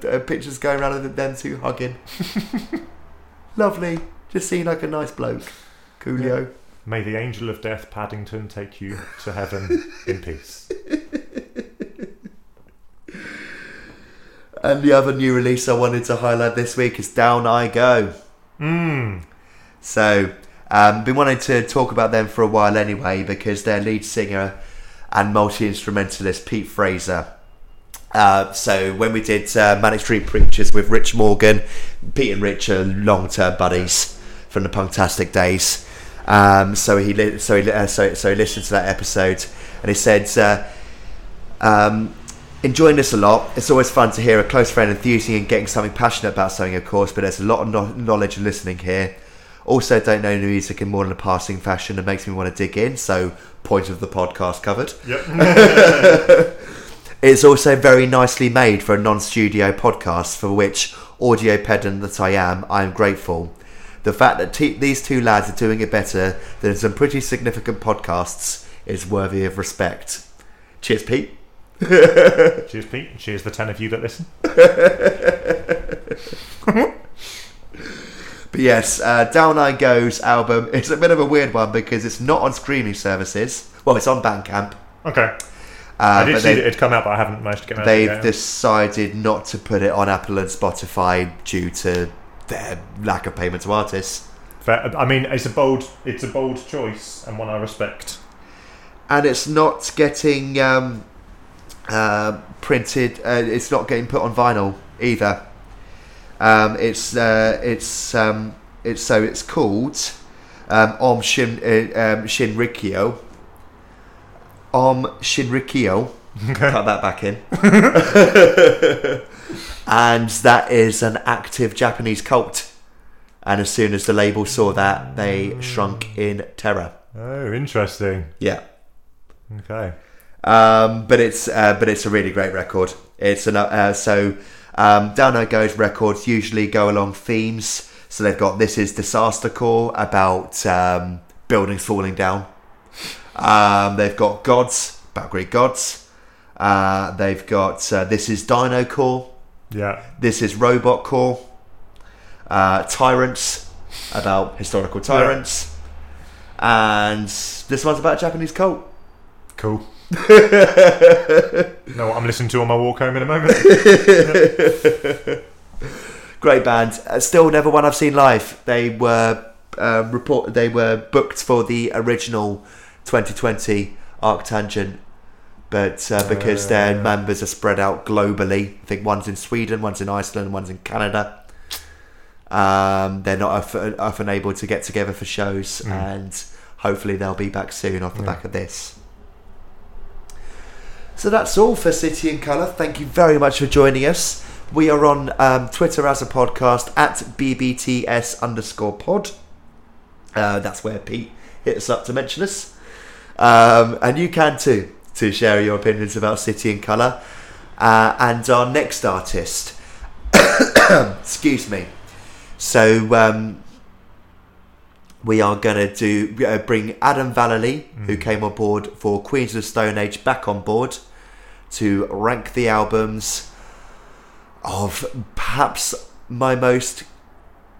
uh, uh, pictures going around of them two hugging. Lovely, just seemed like a nice bloke, Coolio. May the angel of death, Paddington, take you to heaven in peace. And the other new release I wanted to highlight this week is Down I Go. Mmm. So, um, been wanting to talk about them for a while anyway because their lead singer and multi instrumentalist Pete Fraser. Uh, so when we did uh, Manic Street Preachers with Rich Morgan, Pete and Rich are long term buddies from the Punktastic days. Um, so he li- so he, uh, so so he listened to that episode and he said. Uh, um, enjoying this a lot. It's always fun to hear a close friend enthusing and getting something passionate about something, of course, but there's a lot of no- knowledge and listening here. Also, don't know music in more than a passing fashion and makes me want to dig in, so point of the podcast covered. Yep. It's also very nicely made for a non studio podcast, for which, audio pedant that I am, I am grateful. The fact that these two lads are doing it better than some pretty significant podcasts is worthy of respect. Cheers, Pete. cheers, Pete. and Cheers, the ten of you that listen. But yes, uh, Down I Go's album is a bit of a weird one because it's not on streaming services. Well, it's on Bandcamp. Okay. Uh, I did see they- that it'd come out, but I haven't managed to get to they've it decided not to put it on Apple and Spotify due to their lack of payment to artists. Fair- I mean, it's a bold, it's a bold choice and one I respect. And it's not getting um, uh, printed. Uh, it's not getting put on vinyl either. Um, it's uh, it's um, it's so it's called um, Om Shin uh, um, Shinrikyo. Aum Shinrikyo. Cut that back in. and that is an active Japanese cult. And as soon as the label saw that, they shrunk in terror. Oh, interesting. Yeah. Okay. Um, but it's uh, but it's a really great record. It's an uh, so um, Down I Go's records usually go along themes. So they've got this is disaster core about um, buildings falling down. Um, they've got gods about Greek gods. Uh, they've got uh, this is Dino core. Yeah. This is robot core. Uh, tyrants about historical tyrants. And this one's about Japanese cult. Cool. know what I'm listening to on my walk home in a moment. Great band. Uh, still never one I've seen live. They were uh, report. They were booked for the original 2020 ArcTanGent, but uh, because their Uh. members are spread out globally, I think one's in Sweden, one's in Iceland, one's in Canada. Um, they're not often, often able to get together for shows, Mm. and hopefully they'll be back soon off the Yeah. back of this. So that's all for City and Colour. Thank you very much for joining us. We are on um, Twitter as a podcast at BBTS underscore pod. Uh, that's where Pete hit us up to mention us. Um, and you can too, to share your opinions about City and Colour. Uh, and our next artist, excuse me. So um, we are going to do uh, bring Adam Vallely, who came on board for Queens of the Stone Age, back on board to rank the albums of perhaps my most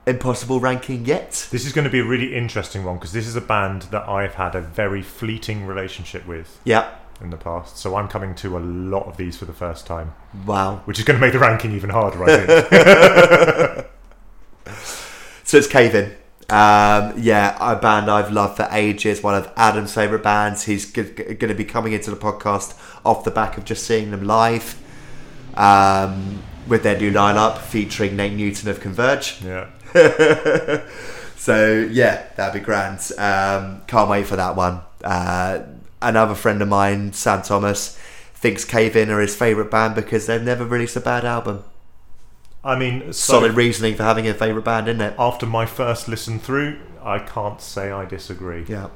impossible ranking yet. this is going to be a really interesting one because this is a band that I've had a very fleeting relationship with Yeah. in the past. So I'm coming to a lot of these for the first time, Wow. which is going to make the ranking even harder, I think. So it's Cave In. Um, yeah, a band I've loved for ages. One of Adam's favourite bands. He's g- going to be coming into the podcast off the back of just seeing them live um, with their new lineup featuring Nate Newton of Converge. yeah. So yeah, that'd be grand. Um, can't wait for that one. Uh, another friend of mine, Sam Thomas, thinks Cave In are his favourite band because they've never released a bad album. I mean, so Solid reasoning for having a favourite band, isn't it? after my first listen through, I can't say I disagree. Yeah.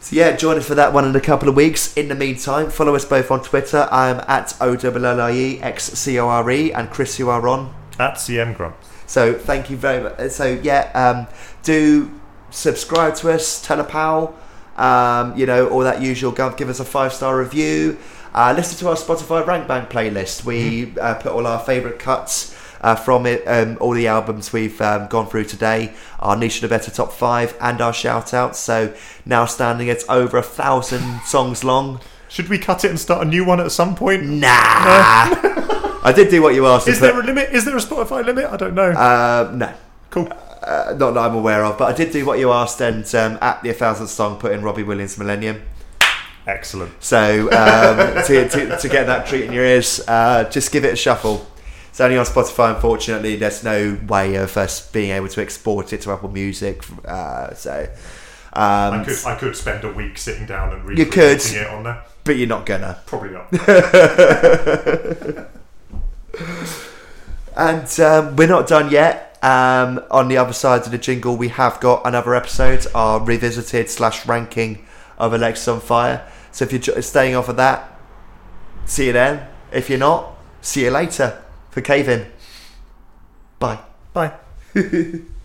So yeah, join us for that one in a couple of weeks. In the meantime, follow us both on Twitter. I'm at O-L-L-I-E X-C-O-R-E and Chris you are on. At CM Grumps. So thank you very much. So yeah, um, do subscribe to us, tell a pal, um, you know, all that usual. Give us a five star review. Uh, listen to our Spotify Rank Bank playlist. We uh, put all our favourite cuts uh, from it, um, all the albums we've um, gone through today, our niche of the better top five, and our shout outs. So now standing at over a thousand songs long. Should we cut it and start a new one at some point? Nah. I did do what you asked. Is there a limit? Is there a Spotify limit? I don't know. Uh, no. cool. Uh, not that I'm aware of, but I did do what you asked, and um, at the 1000th song, put in Robbie Williams' Millennium. Excellent. So um, to, to, to get that treat in your ears, uh, just give it a shuffle. It's only on Spotify. Unfortunately, there's no way of us being able to export it to Apple Music. Uh, so, um, I could I could spend a week sitting down and could. it on there. but you're not gonna. Probably not. And um, we're not done yet. Um, on the other side of the jingle, we have got another episode, our revisited slash ranking of Alexisonfire. So if you're staying off of that, see you then. If you're not, see you later for Cave In. Bye. Bye.